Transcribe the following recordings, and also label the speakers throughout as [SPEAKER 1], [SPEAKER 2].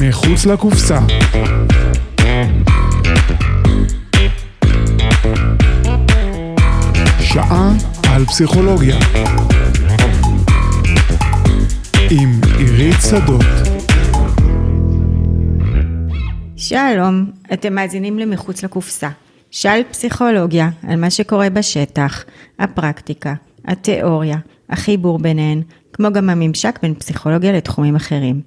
[SPEAKER 1] מחוץ לקופסה. שעה על פסיכולוגיה. עם עירית שדות.
[SPEAKER 2] שלום, אתם מאזינים ל"מחוץ לקופסה". שאל פסיכולוגיה על מה שקורה בשטח, הפרקטיקה, התיאוריה, החיבור ביניהן, כמו גם הממשק בין פסיכולוגיה לתחומים אחרים.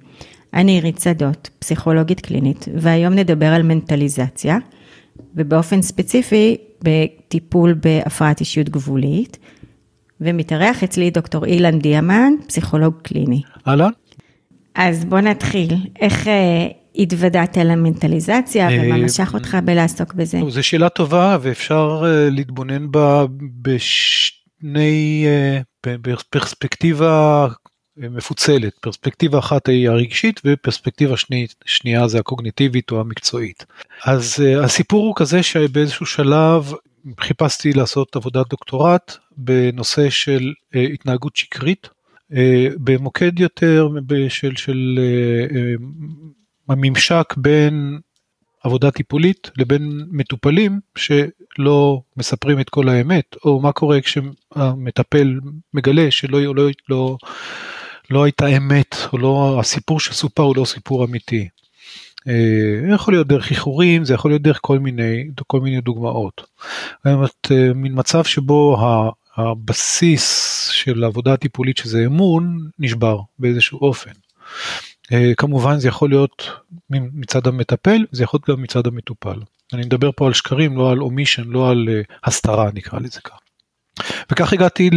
[SPEAKER 2] אני עירית שדות, פסיכולוגית קלינית, והיום נדבר על מנטליזציה, ובאופן ספציפי בטיפול בהפרעת אישיות גבולית, ומתארח אצלי דוקטור אילן דיאמן, פסיכולוג קליני.
[SPEAKER 3] אהלן.
[SPEAKER 2] אז בוא נתחיל, איך אה, התוודעת למנטליזציה ומה
[SPEAKER 3] אה,
[SPEAKER 2] משך אותך בלעסוק בזה?
[SPEAKER 3] זו שאלה טובה ואפשר אה, להתבונן בה בשני, אה, בפרספקטיבה מפוצלת. פרספקטיבה אחת היא הרגשית ופרספקטיבה שני, שנייה זה הקוגניטיבית או המקצועית. אז הסיפור הוא כזה שבאיזשהו שלב חיפשתי לעשות עבודת דוקטורט בנושא של התנהגות שקרית. במוקד יותר של, של הממשק בין עבודה טיפולית לבין מטופלים שלא מספרים את כל האמת, או מה קורה כשהמטפל מגלה שלא לא, לא, לא הייתה אמת, או לא, הסיפור שסופר הוא לא סיפור אמיתי. זה אה, יכול להיות דרך איחורים, זה יכול להיות דרך כל מיני, כל מיני דוגמאות. זאת אה, מין מצב שבו הבסיס של העבודה הטיפולית שזה אמון נשבר באיזשהו אופן. אה, כמובן זה יכול להיות מצד המטפל, זה יכול להיות גם מצד המטופל. אני מדבר פה על שקרים, לא על אומישן, לא על הסתרה נקרא לזה כך. וכך הגעתי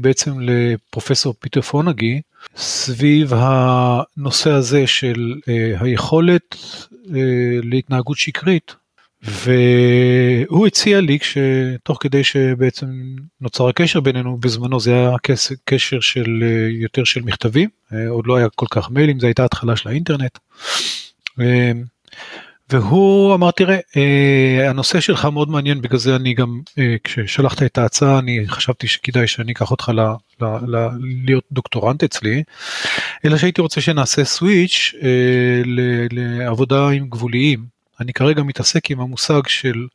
[SPEAKER 3] בעצם לפרופסור פיטר פונגי סביב הנושא הזה של אה, היכולת להתנהגות שקרית והוא הציע לי שתוך כדי שבעצם נוצר הקשר בינינו בזמנו זה היה קשר של יותר של מכתבים עוד לא היה כל כך מיילים זה הייתה התחלה של האינטרנט. והוא אמר תראה הנושא שלך מאוד מעניין בגלל זה אני גם כששלחת את ההצעה אני חשבתי שכדאי שאני אקח אותך ל, ל, ל, להיות דוקטורנט אצלי אלא שהייתי רוצה שנעשה סוויץ' לעבודה עם גבוליים. אני כרגע מתעסק עם המושג של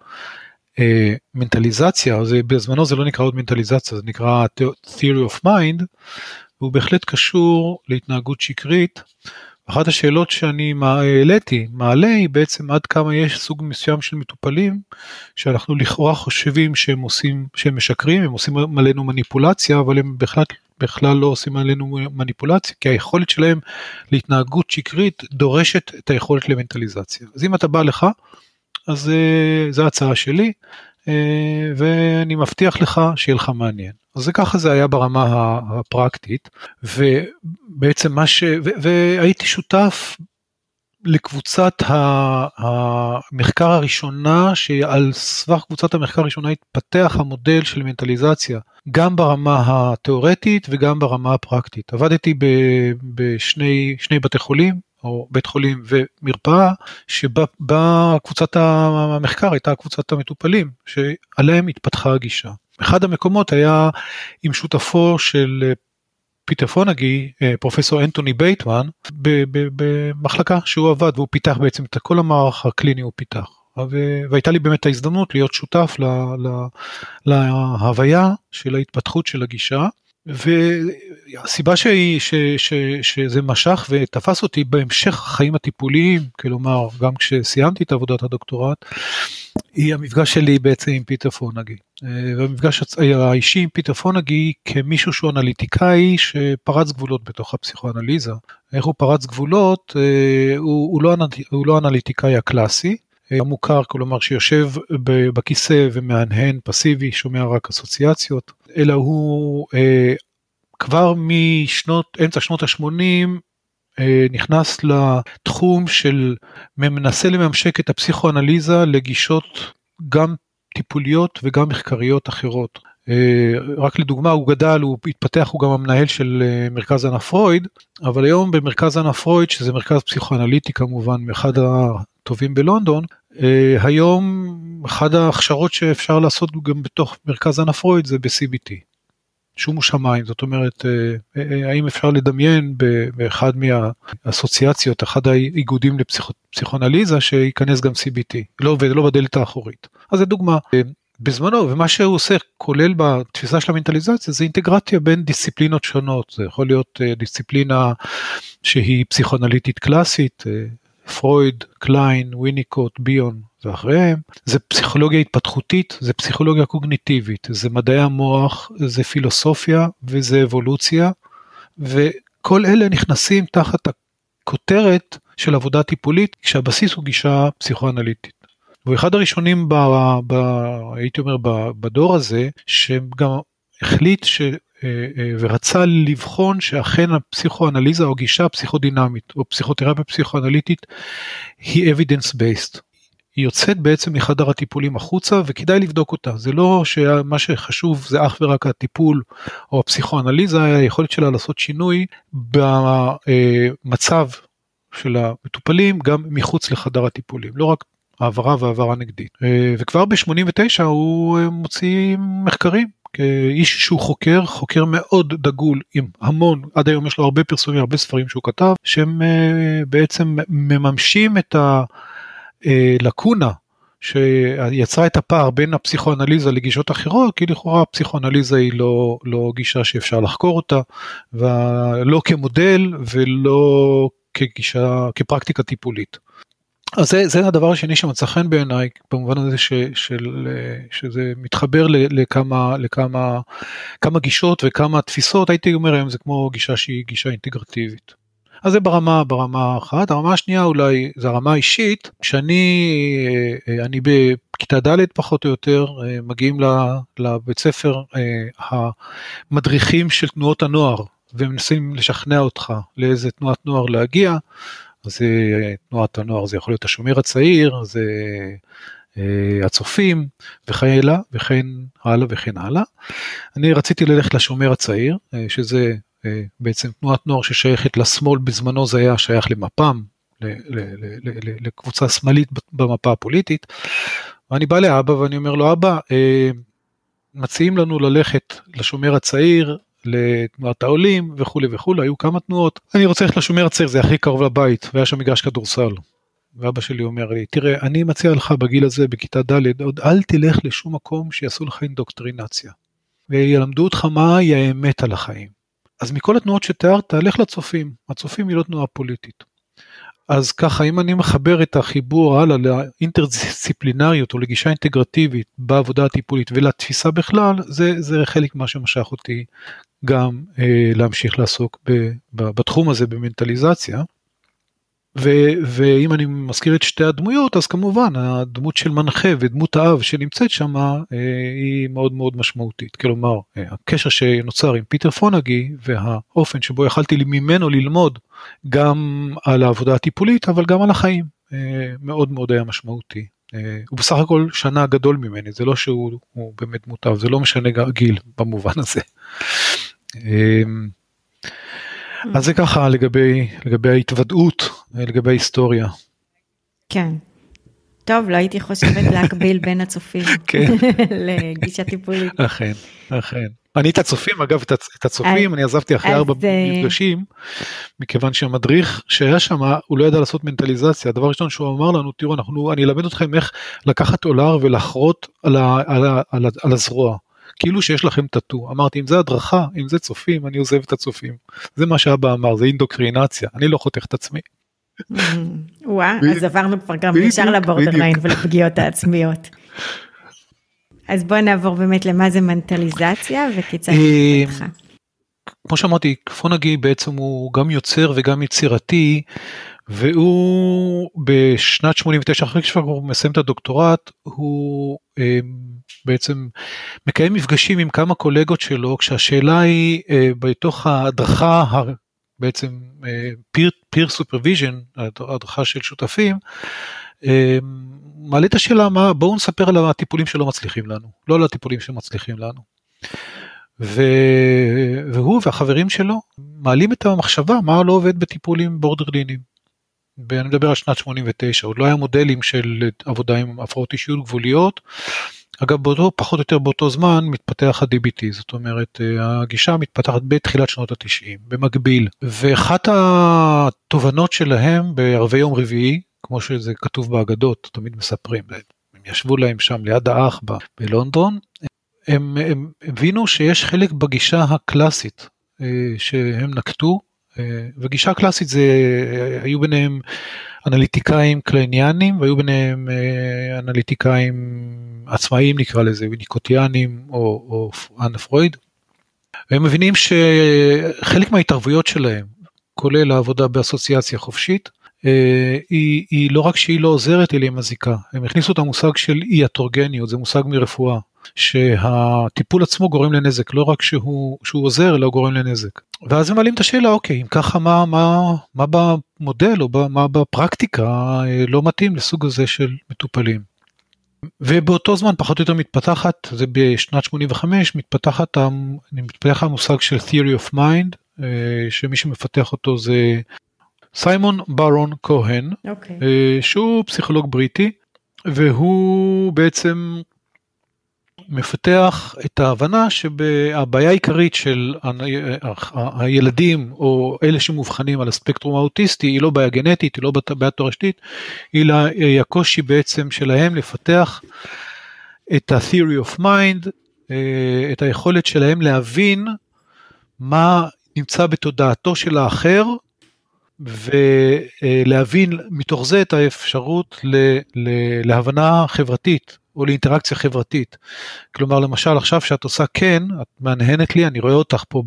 [SPEAKER 3] אה, מנטליזציה, זה, בזמנו זה לא נקרא עוד מנטליזציה, זה נקרא theory of mind, והוא בהחלט קשור להתנהגות שקרית. אחת השאלות שאני העליתי, מעלה, היא בעצם עד כמה יש סוג מסוים של מטופלים שאנחנו לכאורה חושבים שהם עושים, שהם משקרים, הם עושים עלינו מניפולציה, אבל הם בהחלט בכלל לא עושים עלינו מניפולציה, כי היכולת שלהם להתנהגות שקרית דורשת את היכולת למנטליזציה. אז אם אתה בא לך, אז uh, זו ההצעה שלי, uh, ואני מבטיח לך שיהיה לך מעניין. אז ככה זה היה ברמה הפרקטית, ובעצם מה ש... והייתי שותף לקבוצת המחקר הראשונה, שעל סמך קבוצת המחקר הראשונה התפתח המודל של מנטליזציה, גם ברמה התיאורטית וגם ברמה הפרקטית. עבדתי בשני בתי חולים, או בית חולים ומרפאה, שבה קבוצת המחקר הייתה קבוצת המטופלים, שעליהם התפתחה הגישה. אחד המקומות היה עם שותפו של פיטר פונגי, אה, פרופסור אנטוני בייטמן, במחלקה שהוא עבד והוא פיתח בעצם את כל המערך הקליני הוא פיתח. והייתה לי באמת ההזדמנות להיות שותף להוויה של ההתפתחות של הגישה. והסיבה שהיא, ש, ש, שזה משך ותפס אותי בהמשך החיים הטיפוליים, כלומר גם כשסיימתי את עבודת הדוקטורט, היא המפגש שלי בעצם עם פיטר פונגי. אה, והמפגש האישי עם פיטר פונגי כמישהו שהוא אנליטיקאי שפרץ גבולות בתוך הפסיכואנליזה. איך הוא פרץ גבולות? אה, הוא, הוא, לא, הוא לא אנליטיקאי הקלאסי, אה, המוכר, כלומר שיושב בכיסא ומהנהן פסיבי, שומע רק אסוציאציות, אלא הוא כבר משנות, אמצע שנות ה-80, נכנס לתחום של מנסה לממשק את הפסיכואנליזה לגישות גם טיפוליות וגם מחקריות אחרות. אה, רק לדוגמה הוא גדל הוא התפתח הוא גם המנהל של אה, מרכז אנה פרויד אבל היום במרכז אנה פרויד שזה מרכז פסיכואנליטי כמובן מאחד הטובים בלונדון אה, היום אחת ההכשרות שאפשר לעשות גם בתוך מרכז אנה פרויד זה ב-CBT. שומו שמיים, זאת אומרת, האם אפשר לדמיין באחד מהאסוציאציות, אחד האיגודים לפסיכואנליזה, שייכנס גם CBT, לא, ולא בדלת האחורית. אז זו דוגמה. בזמנו, ומה שהוא עושה, כולל בתפיסה של המנטליזציה, זה אינטגרציה בין דיסציפלינות שונות. זה יכול להיות דיסציפלינה שהיא פסיכואנליטית קלאסית, פרויד, קליין, ויניקוט, ביון ואחריהם, זה פסיכולוגיה התפתחותית, זה פסיכולוגיה קוגניטיבית, זה מדעי המוח, זה פילוסופיה וזה אבולוציה, וכל אלה נכנסים תחת הכותרת של עבודה טיפולית, כשהבסיס הוא גישה פסיכואנליטית. הוא אחד הראשונים, ב, ב, הייתי אומר, ב, בדור הזה, שגם החליט ש... אה, אה, ורצה לבחון שאכן הפסיכואנליזה או גישה פסיכודינמית או פסיכותרפיה פסיכואנליטית היא evidence based. היא יוצאת בעצם מחדר הטיפולים החוצה וכדאי לבדוק אותה. זה לא שמה שחשוב זה אך ורק הטיפול או הפסיכואנליזה, היכולת שלה לעשות שינוי במצב של המטופלים גם מחוץ לחדר הטיפולים, לא רק העברה והעברה נגדית. אה, וכבר ב-89 הוא מוציא מחקרים כאיש שהוא חוקר, חוקר מאוד דגול עם המון, עד היום יש לו הרבה פרסומים, הרבה ספרים שהוא כתב, שהם אה, בעצם מממשים את הלקונה אה, שיצרה את הפער בין הפסיכואנליזה לגישות אחרות, כי לכאורה הפסיכואנליזה היא לא, לא גישה שאפשר לחקור אותה, ולא כמודל ולא כגישה, כפרקטיקה טיפולית. אז זה, זה הדבר השני שמצא חן בעיניי, במובן הזה ש, של, שזה מתחבר לכמה, לכמה כמה גישות וכמה תפיסות, הייתי אומר היום זה כמו גישה שהיא גישה אינטגרטיבית. אז זה ברמה, ברמה אחת. הרמה השנייה אולי זה הרמה האישית, כשאני אני בכיתה ד' פחות או יותר, מגיעים לבית ספר המדריכים של תנועות הנוער, ומנסים לשכנע אותך לאיזה תנועת נוער להגיע, זה תנועת הנוער, זה יכול להיות השומר הצעיר, זה אה, הצופים וכן הלאה וכן הלאה וכן הלאה. אני רציתי ללכת לשומר הצעיר, אה, שזה אה, בעצם תנועת נוער ששייכת לשמאל, בזמנו זה היה שייך למפ"ם, לקבוצה שמאלית במפה הפוליטית. ואני בא לאבא ואני אומר לו, אבא, מציעים לנו ללכת לשומר הצעיר, לתנועת העולים וכולי וכולי, היו כמה תנועות. אני רוצה ללכת לשומר הצעיר, זה הכי קרוב לבית, והיה שם מגרש כדורסל. ואבא שלי אומר לי, תראה, אני מציע לך בגיל הזה, בכיתה ד', עוד אל תלך לשום מקום שיעשו לך אינדוקטרינציה. וילמדו אותך מהי האמת על החיים. אז מכל התנועות שתיארת, לך לצופים. הצופים היא לא תנועה פוליטית. אז ככה, אם אני מחבר את החיבור הלאה לאינטרדיסציפלינריות או לגישה אינטגרטיבית בעבודה הטיפולית ולתפיסה בכלל, זה, זה חלק ממה שמשך אותי גם אה, להמשיך לעסוק ב, ב, בתחום הזה במנטליזציה. ו, ואם אני מזכיר את שתי הדמויות, אז כמובן הדמות של מנחה ודמות האב שנמצאת שם אה, היא מאוד מאוד משמעותית. כלומר, אה, הקשר שנוצר עם פיטר פונגי והאופן שבו יכלתי ממנו ללמוד גם על העבודה הטיפולית, אבל גם על החיים, אה, מאוד מאוד היה משמעותי. אה, הוא בסך הכל שנה גדול ממני, זה לא שהוא באמת מוטב, זה לא משנה גיל במובן הזה. אמ, אז זה ככה לגבי, לגבי ההתוודעות, לגבי ההיסטוריה. כן.
[SPEAKER 2] טוב, לא הייתי חושבת להקביל בין הצופים כן. לגישה טיפולית.
[SPEAKER 3] אכן, אכן. אני את הצופים, אגב, את הצופים, אני עזבתי אחרי ארבע אה, מפגשים, מכיוון שהמדריך שהיה שם, הוא לא ידע לעשות מנטליזציה. הדבר הראשון שהוא אמר לנו, תראו, אנחנו, אני אלמד אתכם איך לקחת אולר ולחרות על, על, על, על הזרוע. כאילו שיש לכם טאטו. אמרתי, אם זה הדרכה, אם זה צופים, אני עוזב את הצופים. זה מה שאבא אמר, זה אינדוקרינציה, אני לא חותך את עצמי.
[SPEAKER 2] וואה, אז עברנו כבר גם ישר לבורדרליין ולפגיעות העצמיות. אז בוא נעבור באמת למה זה מנטליזציה וכיצד היא התפתחה.
[SPEAKER 3] כמו שאמרתי, פונגי בעצם הוא גם יוצר וגם יצירתי, והוא בשנת 89 אחרי שהוא מסיים את הדוקטורט הוא אה, בעצם מקיים מפגשים עם כמה קולגות שלו כשהשאלה היא אה, בתוך ההדרכה בעצם peer peer supervision הדרכה של שותפים אה, מעלה את השאלה מה בואו נספר על הטיפולים שלא מצליחים לנו לא על הטיפולים שמצליחים לנו. ו... והוא והחברים שלו מעלים את המחשבה מה לא עובד בטיפולים בורדרלינים. אני מדבר על שנת 89, עוד לא היה מודלים של עבודה עם הפרעות אישיות גבוליות, אגב, באותו, פחות או יותר באותו זמן מתפתח ה-DBT, זאת אומרת, אה, הגישה מתפתחת בתחילת שנות ה-90, במקביל. ואחת התובנות שלהם בערבי יום רביעי, כמו שזה כתוב באגדות, תמיד מספרים, הם ישבו להם שם ליד האח ב- בלונדון, הם, הם הבינו שיש חלק בגישה הקלאסית אה, שהם נקטו, אה, וגישה קלאסית זה, היו ביניהם אנליטיקאים קלייניאנים והיו ביניהם אה, אנליטיקאים עצמאיים נקרא לזה, ניקוטיאנים או, או אנה פרויד. והם מבינים שחלק מההתערבויות שלהם, כולל העבודה באסוציאציה חופשית, היא, היא לא רק שהיא לא עוזרת אלא היא מזיקה. הם הכניסו את המושג של אי אטרוגניות, זה מושג מרפואה. שהטיפול עצמו גורם לנזק, לא רק שהוא, שהוא עוזר, אלא הוא גורם לנזק. ואז הם מעלים את השאלה, אוקיי, אם ככה מה, מה, מה במודל או מה בפרקטיקה אה, לא מתאים לסוג הזה של מטופלים. ובאותו זמן פחות או יותר מתפתחת, זה בשנת 85, מתפתחת, מתפתח המושג של Theory of Mind, אה, שמי שמפתח אותו זה סיימון ברון כהן, okay.
[SPEAKER 2] אוקיי.
[SPEAKER 3] שהוא פסיכולוג בריטי, והוא בעצם מפתח את ההבנה שהבעיה העיקרית של הילדים או אלה שמאובחנים על הספקטרום האוטיסטי היא לא בעיה גנטית, היא לא בעיה תורשתית, אלא היא הקושי בעצם שלהם לפתח את ה-theory of mind, אה, את היכולת שלהם להבין מה נמצא בתודעתו של האחר ולהבין מתוך זה את האפשרות להבנה חברתית או לאינטראקציה חברתית. כלומר, למשל, עכשיו שאת עושה כן, את מהנהנת לי, אני רואה אותך פה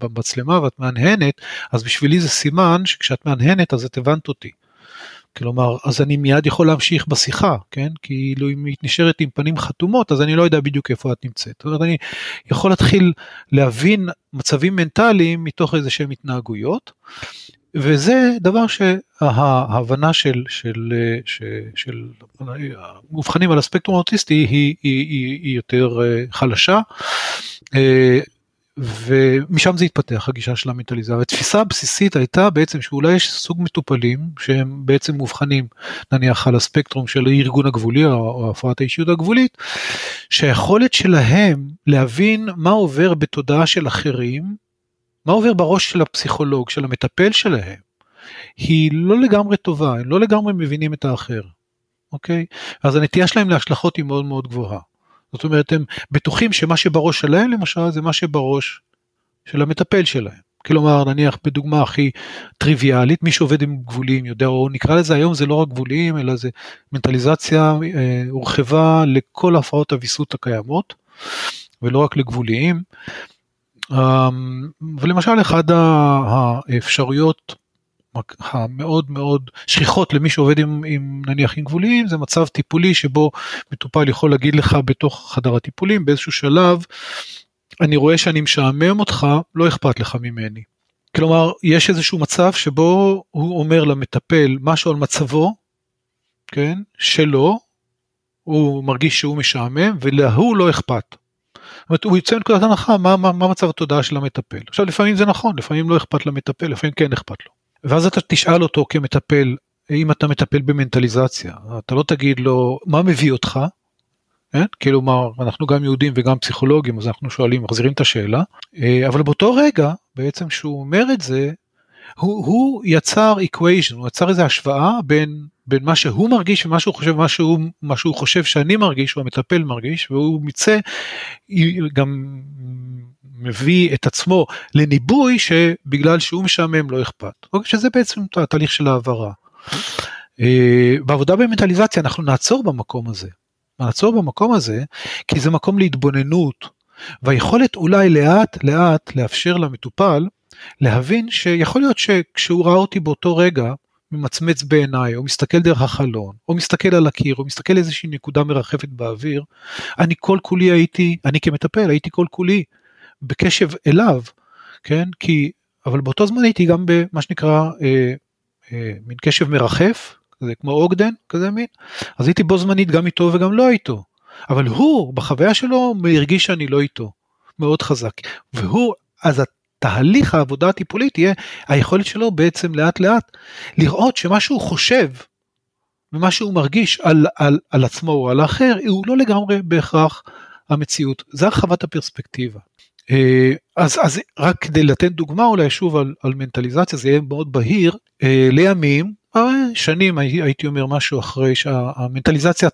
[SPEAKER 3] במצלמה ואת מהנהנת, אז בשבילי זה סימן שכשאת מהנהנת אז את הבנת אותי. כלומר, אז אני מיד יכול להמשיך בשיחה, כן? כאילו אם היא נשארת עם פנים חתומות, אז אני לא יודע בדיוק איפה את נמצאת. זאת אומרת, אני יכול להתחיל להבין מצבים מנטליים מתוך איזה שהם התנהגויות, וזה דבר שההבנה של, של, של, של מאובחנים על הספקטרום האוטיסטי היא, היא, היא, היא יותר אה, חלשה. אה, ומשם זה התפתח הגישה של המנטליזציה. והתפיסה הבסיסית הייתה בעצם שאולי יש סוג מטופלים שהם בעצם מאובחנים נניח על הספקטרום של הארגון הגבולי או הפרעת האישיות הגבולית, שהיכולת שלהם להבין מה עובר בתודעה של אחרים מה עובר בראש של הפסיכולוג, של המטפל שלהם, היא לא לגמרי טובה, הם לא לגמרי מבינים את האחר, אוקיי? אז הנטייה שלהם להשלכות היא מאוד מאוד גבוהה. זאת אומרת, הם בטוחים שמה שבראש שלהם למשל זה מה שבראש של המטפל שלהם. כלומר, נניח בדוגמה הכי טריוויאלית, מי שעובד עם גבולים יודע, או נקרא לזה היום זה לא רק גבולים, אלא זה מנטליזציה אה, הורחבה לכל הפרעות הוויסות הקיימות, ולא רק לגבוליים. אמ, ולמשל אחד האפשרויות המאוד מאוד שכיחות למי שעובד עם, עם נניח עם גבוליים זה מצב טיפולי שבו מטופל יכול להגיד לך בתוך חדר הטיפולים באיזשהו שלב אני רואה שאני משעמם אותך לא אכפת לך ממני. כלומר יש איזשהו מצב שבו הוא אומר למטפל משהו על מצבו, כן, שלו, הוא מרגיש שהוא משעמם ולהוא לא אכפת. אומרת, הוא יוצא מנקודת הנחה מה, מה, מה מצב התודעה של המטפל. עכשיו לפעמים זה נכון, לפעמים לא אכפת למטפל, לפעמים כן אכפת לו. ואז אתה תשאל אותו כמטפל, אם אתה מטפל במנטליזציה, אתה לא תגיד לו מה מביא אותך, כן? כלומר אנחנו גם יהודים וגם פסיכולוגים אז אנחנו שואלים מחזירים את השאלה אה, אבל באותו רגע בעצם שהוא אומר את זה הוא, הוא יצר equation הוא יצר איזה השוואה בין בין מה שהוא מרגיש ומה שהוא חושב, מה שהוא, מה שהוא חושב שאני מרגיש, או המטפל מרגיש, והוא מצא, גם מביא את עצמו לניבוי שבגלל שהוא משעמם לא אכפת. אוקיי? שזה בעצם התהליך של העברה. אה, בעבודה במנטליזציה אנחנו נעצור במקום הזה. נעצור במקום הזה כי זה מקום להתבוננות והיכולת אולי לאט לאט לאפשר למטופל להבין שיכול להיות שכשהוא ראה אותי באותו רגע ממצמץ בעיניי, או מסתכל דרך החלון, או מסתכל על הקיר, או מסתכל איזושהי נקודה מרחפת באוויר, אני כל כולי הייתי, אני כמטפל הייתי כל כולי בקשב אליו, כן? כי, אבל באותו זמן הייתי גם במה שנקרא אה, אה, מין קשב מרחף, זה כמו אוגדן, כזה מין, אז הייתי בו זמנית גם איתו וגם לא איתו. אבל הוא, בחוויה שלו, הרגיש שאני לא איתו, מאוד חזק. והוא, אז תהליך העבודה הטיפולית יהיה היכולת שלו בעצם לאט לאט לראות שמה שהוא חושב ומה שהוא מרגיש על, על, על עצמו או על האחר, הוא לא לגמרי בהכרח המציאות. זה הרחבת הפרספקטיבה. אה, אז, אז רק כדי לתת דוגמה אולי שוב על, על מנטליזציה, זה יהיה מאוד בהיר, אה, לימים, שנים הייתי אומר משהו אחרי שהמנטליזציה,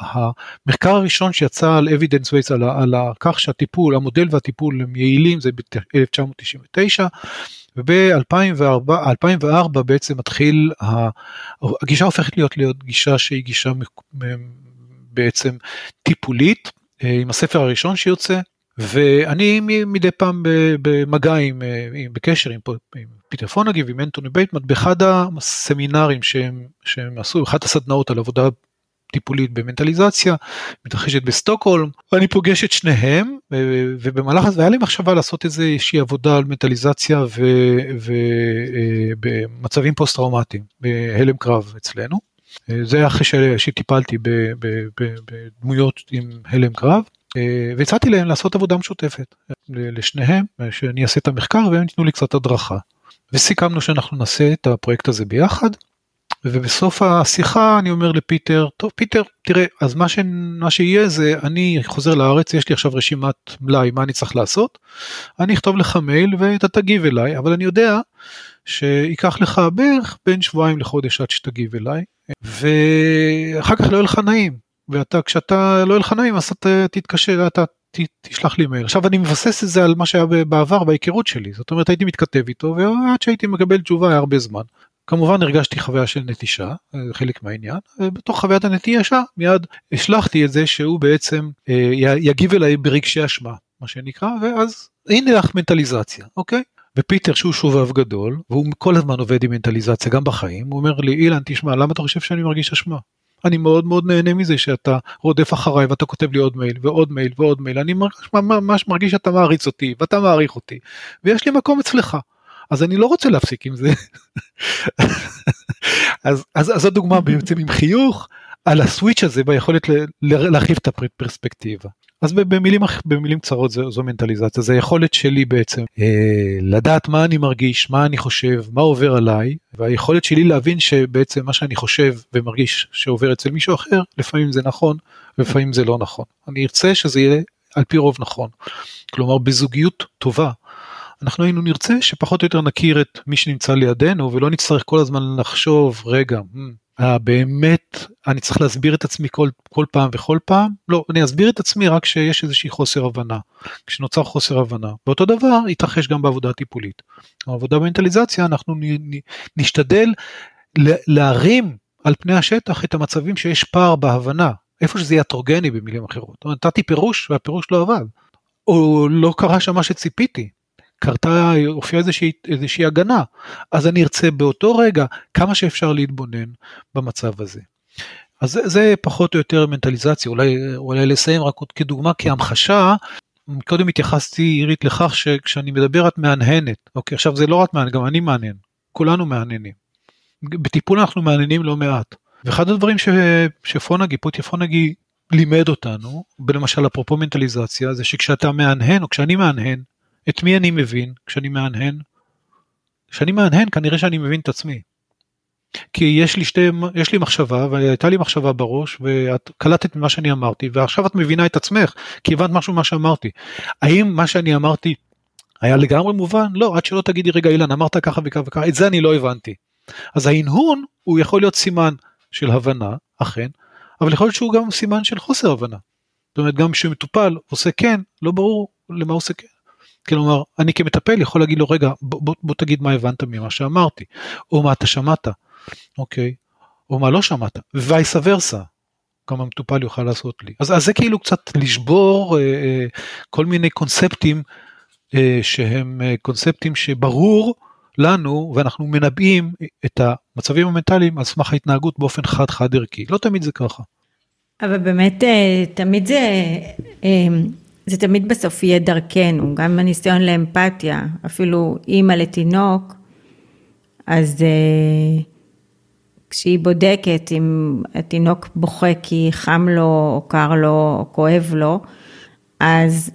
[SPEAKER 3] המחקר הראשון שיצא על evidence based, על, על כך שהטיפול, המודל והטיפול הם יעילים, זה ב-1999, וב-2004 בעצם מתחיל, הגישה הופכת להיות להיות גישה שהיא גישה בעצם טיפולית, עם הספר הראשון שיוצא, ואני מדי פעם במגע עם, עם בקשר עם, עם פיטר פונגי ועם אנטוני בייטמן באחד הסמינרים שהם, שהם עשו, אחת הסדנאות על עבודה טיפולית במנטליזציה, מתרחשת בסטוקהולם, ואני פוגש את שניהם, ובמהלך הזה היה לי מחשבה לעשות איזושהי עבודה על מנטליזציה ובמצבים פוסט טראומטיים בהלם קרב אצלנו. זה אחרי שטיפלתי בדמויות עם הלם קרב. אה, והצעתי להם לעשות עבודה משותפת לשניהם, שאני אעשה את המחקר והם ייתנו לי קצת הדרכה. וסיכמנו שאנחנו נעשה את הפרויקט הזה ביחד, ובסוף השיחה אני אומר לפיטר, טוב פיטר, תראה, אז מה, ש... מה שיהיה זה, אני חוזר לארץ, יש לי עכשיו רשימת מלאי, מה אני צריך לעשות, אני אכתוב לך מייל ואתה תגיב אליי, אבל אני יודע שייקח לך בערך בין שבועיים לחודש עד שתגיב אליי, ואחר כך לא יהיה לך נעים. ואתה כשאתה לא יהיה לך נעים אז אתה תתקשר אתה תשלח לי מייל עכשיו אני מבסס את זה על מה שהיה בעבר בהיכרות שלי זאת אומרת הייתי מתכתב איתו ועד שהייתי מקבל תשובה היה הרבה זמן. כמובן הרגשתי חוויה של נטישה חלק מהעניין בתוך חוויית הנטישה מיד השלחתי את זה שהוא בעצם אה, יגיב אליי ברגשי אשמה מה שנקרא ואז הנה לך מנטליזציה אוקיי. ופיטר שהוא שובב גדול והוא כל הזמן עובד עם מנטליזציה גם בחיים הוא אומר לי אילן תשמע למה אתה חושב שאני מרגיש אשמה אני מאוד מאוד נהנה מזה שאתה רודף אחריי ואתה כותב לי עוד מייל ועוד מייל ועוד מייל, אני ממש מרגיש שאתה מעריץ אותי ואתה מעריך אותי ויש לי מקום אצלך. אז אני לא רוצה להפסיק עם זה. אז, אז, אז זו דוגמה בעצם עם חיוך על הסוויץ' הזה ביכולת להרחיב את הפרספקטיבה. אז במילים, במילים קצרות זו, זו מנטליזציה, זה היכולת שלי בעצם אה, לדעת מה אני מרגיש, מה אני חושב, מה עובר עליי, והיכולת שלי להבין שבעצם מה שאני חושב ומרגיש שעובר אצל מישהו אחר, לפעמים זה נכון, ולפעמים זה לא נכון. אני ארצה שזה יהיה על פי רוב נכון. כלומר בזוגיות טובה, אנחנו היינו נרצה שפחות או יותר נכיר את מי שנמצא לידינו ולא נצטרך כל הזמן לחשוב רגע hmm, באמת אני צריך להסביר את עצמי כל, כל פעם וכל פעם? לא, אני אסביר את עצמי רק כשיש איזושהי חוסר הבנה, כשנוצר חוסר הבנה. ואותו דבר יתרחש גם בעבודה הטיפולית. בעבודה במנטליזציה אנחנו נ, נ, נשתדל להרים על פני השטח את המצבים שיש פער בהבנה, איפה שזה יהיה הטרוגני במילים אחרות. נתתי פירוש והפירוש לא עבד, או לא קרה שם מה שציפיתי, קרתה, הופיעה איזושהי, איזושהי הגנה, אז אני ארצה באותו רגע כמה שאפשר להתבונן במצב הזה. אז זה, זה פחות או יותר מנטליזציה, אולי, אולי לסיים רק עוד כדוגמה כהמחשה, קודם התייחסתי עירית לכך שכשאני מדבר את מהנהנת, אוקיי, עכשיו זה לא רק מהנהן, גם אני מהנהן, כולנו מהנהנים. בטיפול אנחנו מהנהנים לא מעט. ואחד הדברים ש, שפונגי, פוטיה פונגי לימד אותנו, למשל אפרופו מנטליזציה, זה שכשאתה מהנהן או כשאני מהנהן, את מי אני מבין כשאני מהנהן? כשאני מהנהן כנראה שאני מבין את עצמי. כי יש לי שתי, יש לי מחשבה והייתה לי מחשבה בראש ואת קלטת ממה שאני אמרתי ועכשיו את מבינה את עצמך כי הבנת משהו ממה שאמרתי. האם מה שאני אמרתי היה לגמרי מובן? לא, עד שלא תגידי רגע אילן אמרת ככה וככה וככה, את זה אני לא הבנתי. אז ההנהון הוא יכול להיות סימן של הבנה, אכן, אבל יכול להיות שהוא גם סימן של חוסר הבנה. זאת אומרת גם כשמטופל עושה כן, לא ברור למה עושה כן. כלומר, אני כמטפל יכול להגיד לו, רגע, בוא, בוא, בוא תגיד מה הבנת ממה שאמרתי, או מה אתה שמעת, אוקיי, או מה לא שמעת, וייסה ורסה, גם המטופל יוכל לעשות לי. אז, אז זה כאילו קצת לשבור אה, אה, כל מיני קונספטים אה, שהם אה, קונספטים שברור לנו ואנחנו מנבאים את המצבים המנטליים על סמך ההתנהגות באופן חד חד ערכי. לא תמיד זה ככה.
[SPEAKER 2] אבל באמת אה, תמיד זה אה, זה תמיד בסוף יהיה דרכנו, גם הניסיון לאמפתיה, אפילו אימא לתינוק, אז uh, כשהיא בודקת אם התינוק בוכה כי חם לו, או קר לו, או כואב לו, אז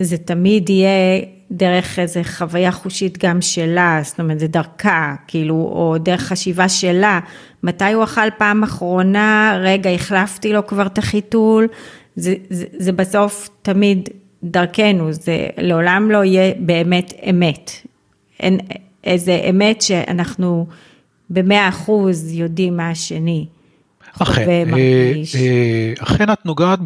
[SPEAKER 2] זה תמיד יהיה דרך איזה חוויה חושית גם שלה, זאת אומרת זה דרכה, כאילו, או דרך חשיבה שלה, מתי הוא אכל פעם אחרונה, רגע, החלפתי לו כבר את החיתול, זה, זה, זה בסוף תמיד דרכנו, זה לעולם לא יהיה באמת אמת. אין איזה אמת שאנחנו במאה אחוז יודעים מה השני.
[SPEAKER 3] אכן, אה, אה, אכן את נוגעת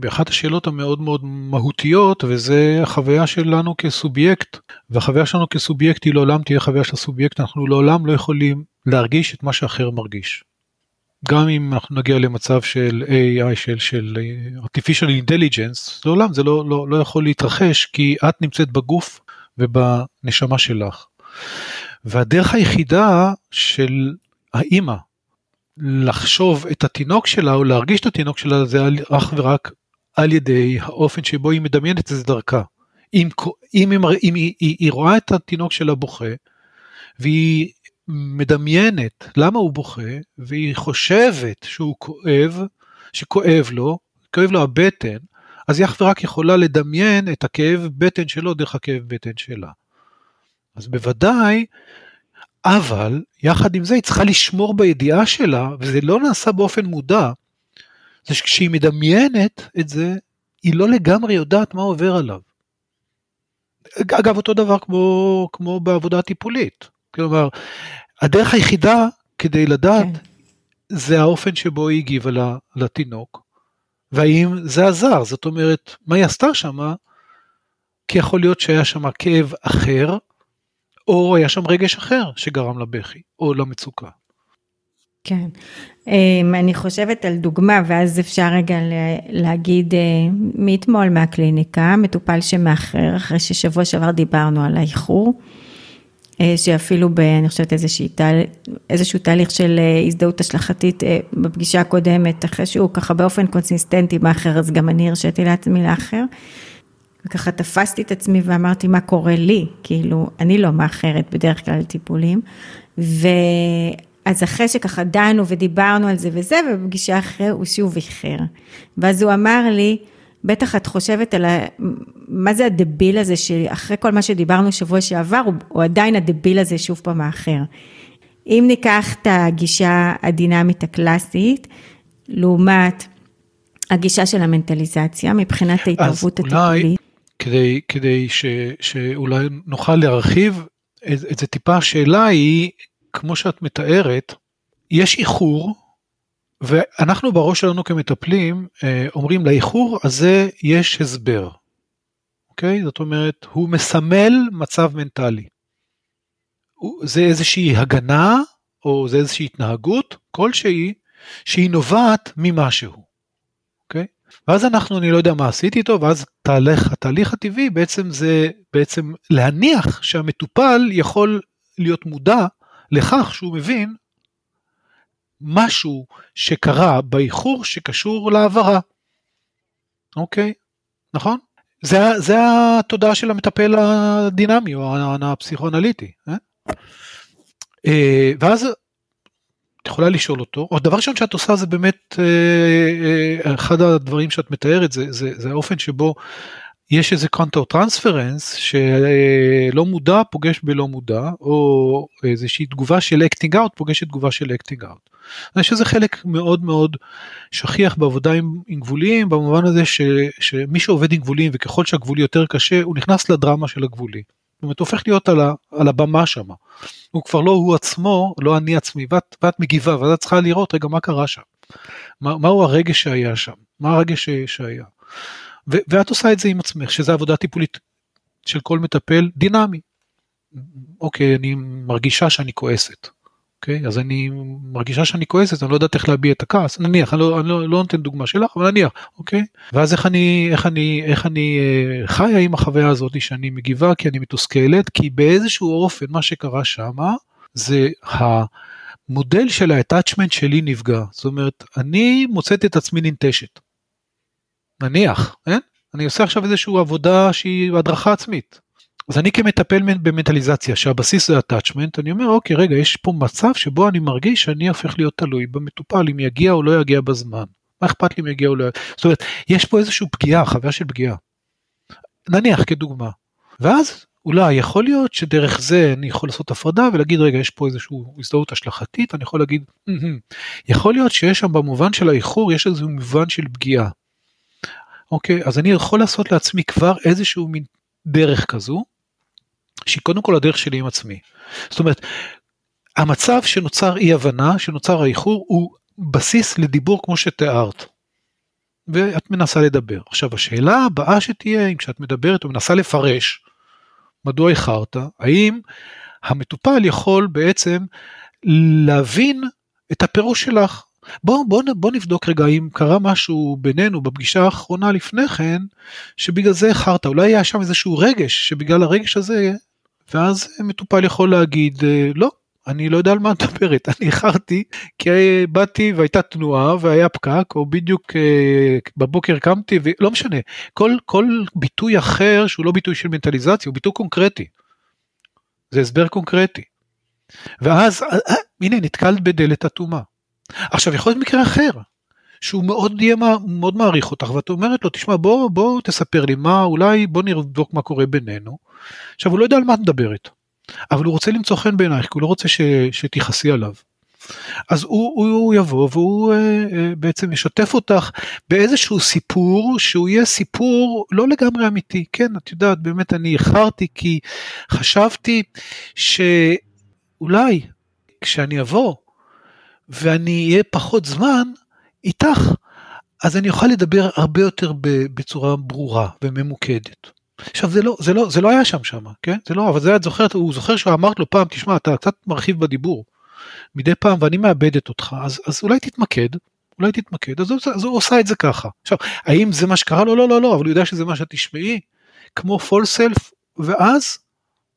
[SPEAKER 3] באחת השאלות המאוד מאוד מהותיות וזה החוויה שלנו כסובייקט והחוויה שלנו כסובייקט היא לעולם תהיה חוויה של הסובייקט אנחנו לעולם לא יכולים להרגיש את מה שאחר מרגיש. גם אם אנחנו נגיע למצב של AI של, של artificial intelligence לעולם זה לא, לא, לא יכול להתרחש כי את נמצאת בגוף ובנשמה שלך. והדרך היחידה של האימא לחשוב את התינוק שלה או להרגיש את התינוק שלה זה אך ורק על ידי האופן שבו היא מדמיינת את זה דרכה. אם, אם, אם, אם היא, היא, היא רואה את התינוק שלה בוכה והיא מדמיינת למה הוא בוכה והיא חושבת שהוא כואב, שכואב לו, כואב לו הבטן, אז היא אך ורק יכולה לדמיין את הכאב בטן שלו דרך הכאב בטן שלה. אז בוודאי אבל יחד עם זה היא צריכה לשמור בידיעה שלה, וזה לא נעשה באופן מודע, זה שכשהיא מדמיינת את זה, היא לא לגמרי יודעת מה עובר עליו. אגב, אותו דבר כמו, כמו בעבודה טיפולית. כלומר, הדרך היחידה כדי לדעת כן. זה האופן שבו היא הגיבה לתינוק, והאם זה עזר, זאת אומרת, מה היא עשתה שמה? כי יכול להיות שהיה שם כאב אחר, או היה שם רגש אחר שגרם לבכי או למצוקה.
[SPEAKER 2] כן, אמ, אני חושבת על דוגמה ואז אפשר רגע להגיד אה, מאתמול מהקליניקה, מטופל שמאחר אחרי ששבוע שעבר דיברנו על האיחור, שאפילו ב, אני חושבת איזשהו תהליך של אה, הזדהות השלכתית בפגישה הקודמת, אחרי שהוא ככה באופן קונסיסטנטי מאחר, אז גם אני הרשיתי לעצמי לאחר. וככה תפסתי את עצמי ואמרתי, מה קורה לי? כאילו, אני לא מאחרת בדרך כלל לטיפולים. ואז אחרי שככה דנו ודיברנו על זה וזה, ובפגישה אחרי הוא שוב איחר. ואז הוא אמר לי, בטח את חושבת על ה... מה זה הדביל הזה שאחרי כל מה שדיברנו שבוע שעבר, הוא, הוא עדיין הדביל הזה שוב פעם האחר. אם ניקח את הגישה הדינמית הקלאסית, לעומת הגישה של המנטליזציה, מבחינת ההתערבות הטיפולית.
[SPEAKER 3] כדי, כדי ש, שאולי נוכל להרחיב את, את זה טיפה, השאלה היא, כמו שאת מתארת, יש איחור, ואנחנו בראש שלנו כמטפלים אה, אומרים לאיחור הזה יש הסבר, אוקיי? זאת אומרת, הוא מסמל מצב מנטלי. זה איזושהי הגנה, או זה איזושהי התנהגות כלשהי, שהיא נובעת ממשהו. ואז אנחנו, אני לא יודע מה עשיתי איתו, ואז תהליך, התהליך הטבעי בעצם זה בעצם להניח שהמטופל יכול להיות מודע לכך שהוא מבין משהו שקרה באיחור שקשור להעברה. אוקיי, נכון? זה, זה התודעה של המטפל הדינמי או הפסיכואנליטי. אה? אה ואז את יכולה לשאול אותו, או דבר ראשון שאת עושה זה באמת, אה, אה, אחד הדברים שאת מתארת זה, זה, זה האופן שבו יש איזה counter transference שלא מודע פוגש בלא מודע, או איזושהי תגובה של acting out פוגשת תגובה של acting out. יש איזה חלק מאוד מאוד שכיח בעבודה עם, עם גבוליים, במובן הזה ש, שמי שעובד עם גבוליים וככל שהגבולי יותר קשה, הוא נכנס לדרמה של הגבולי. זאת אומרת, הופך להיות על, ה, על הבמה שם. הוא כבר לא הוא עצמו, לא אני עצמי, ואת, ואת מגיבה, ואת צריכה לראות, רגע, מה קרה שם? מה, מהו הרגש שהיה שם? מה הרגש שהיה? ו, ואת עושה את זה עם עצמך, שזה עבודה טיפולית של כל מטפל דינמי. אוקיי, אני מרגישה שאני כועסת. אוקיי? אז אני מרגישה שאני כועסת, אני לא יודעת איך להביע את הכעס, נניח, אני לא, אני לא, לא נותן דוגמה שלך, אבל נניח, אוקיי? ואז איך אני, איך אני, איך אני אה, חיה עם החוויה הזאת שאני מגיבה כי אני מתוסכלת, כי באיזשהו אופן מה שקרה שמה זה המודל של ה-attachment שלי נפגע, זאת אומרת, אני מוצאת את עצמי ננטשת. נניח, כן? אני עושה עכשיו איזושהי עבודה שהיא הדרכה עצמית. אז אני כמטפל במנטליזציה שהבסיס זה attachment, אני אומר אוקיי רגע יש פה מצב שבו אני מרגיש שאני הופך להיות תלוי במטופל אם יגיע או לא יגיע בזמן. מה אכפת לי אם יגיע או לא יגיע. זאת אומרת יש פה איזושהי פגיעה, חוויה של פגיעה. נניח כדוגמה. ואז אולי יכול להיות שדרך זה אני יכול לעשות הפרדה ולהגיד רגע יש פה איזושהי הזדהות השלכתית אני יכול להגיד יכול להיות שיש שם במובן של האיחור יש איזה מובן של פגיעה. אוקיי אז אני יכול לעשות לעצמי כבר איזשהו מין דרך כזו שהיא קודם כל הדרך שלי עם עצמי. זאת אומרת המצב שנוצר אי הבנה שנוצר האיחור הוא בסיס לדיבור כמו שתיארת. ואת מנסה לדבר. עכשיו השאלה הבאה שתהיה אם כשאת מדברת או מנסה לפרש מדוע איחרת, האם המטופל יכול בעצם להבין את הפירוש שלך. בוא, בוא, בוא נבדוק רגע אם קרה משהו בינינו בפגישה האחרונה לפני כן, שבגלל זה איחרת, אולי היה שם איזשהו רגש, שבגלל הרגש הזה, ואז מטופל יכול להגיד, לא, אני לא יודע על מה את מדברת, אני איחרתי כי באתי והייתה תנועה והיה פקק, או בדיוק אה, בבוקר קמתי, ולא משנה, כל, כל ביטוי אחר שהוא לא ביטוי של מנטליזציה, הוא ביטוי קונקרטי. זה הסבר קונקרטי. ואז, אה, אה, הנה, נתקלת בדלת אטומה. עכשיו, יכול להיות מקרה אחר, שהוא מאוד יהיה, מאוד מעריך אותך, ואת אומרת לו, תשמע, בוא, בוא תספר לי מה, אולי בוא נבדוק מה קורה בינינו. עכשיו, הוא לא יודע על מה את מדברת. אבל הוא רוצה למצוא חן בעינייך, כי הוא לא רוצה ש, שתכעסי עליו. אז הוא, הוא יבוא והוא אה, אה, בעצם ישתף אותך באיזשהו סיפור שהוא יהיה סיפור לא לגמרי אמיתי. כן, את יודעת, באמת אני איחרתי כי חשבתי שאולי כשאני אבוא ואני אהיה פחות זמן איתך, אז אני אוכל לדבר הרבה יותר בצורה ברורה וממוקדת. עכשיו זה לא, זה לא, זה לא היה שם שם, כן? זה לא, אבל זה את זוכרת, הוא זוכר שאמרת לו פעם, תשמע, אתה קצת מרחיב בדיבור מדי פעם ואני מאבדת אותך, אז, אז אולי תתמקד, אולי תתמקד, אז, אז הוא עושה את זה ככה. עכשיו, האם זה מה שקרה לו? לא, לא, לא, אבל הוא יודע שזה מה שאת תשמעי, כמו פול סלף, ואז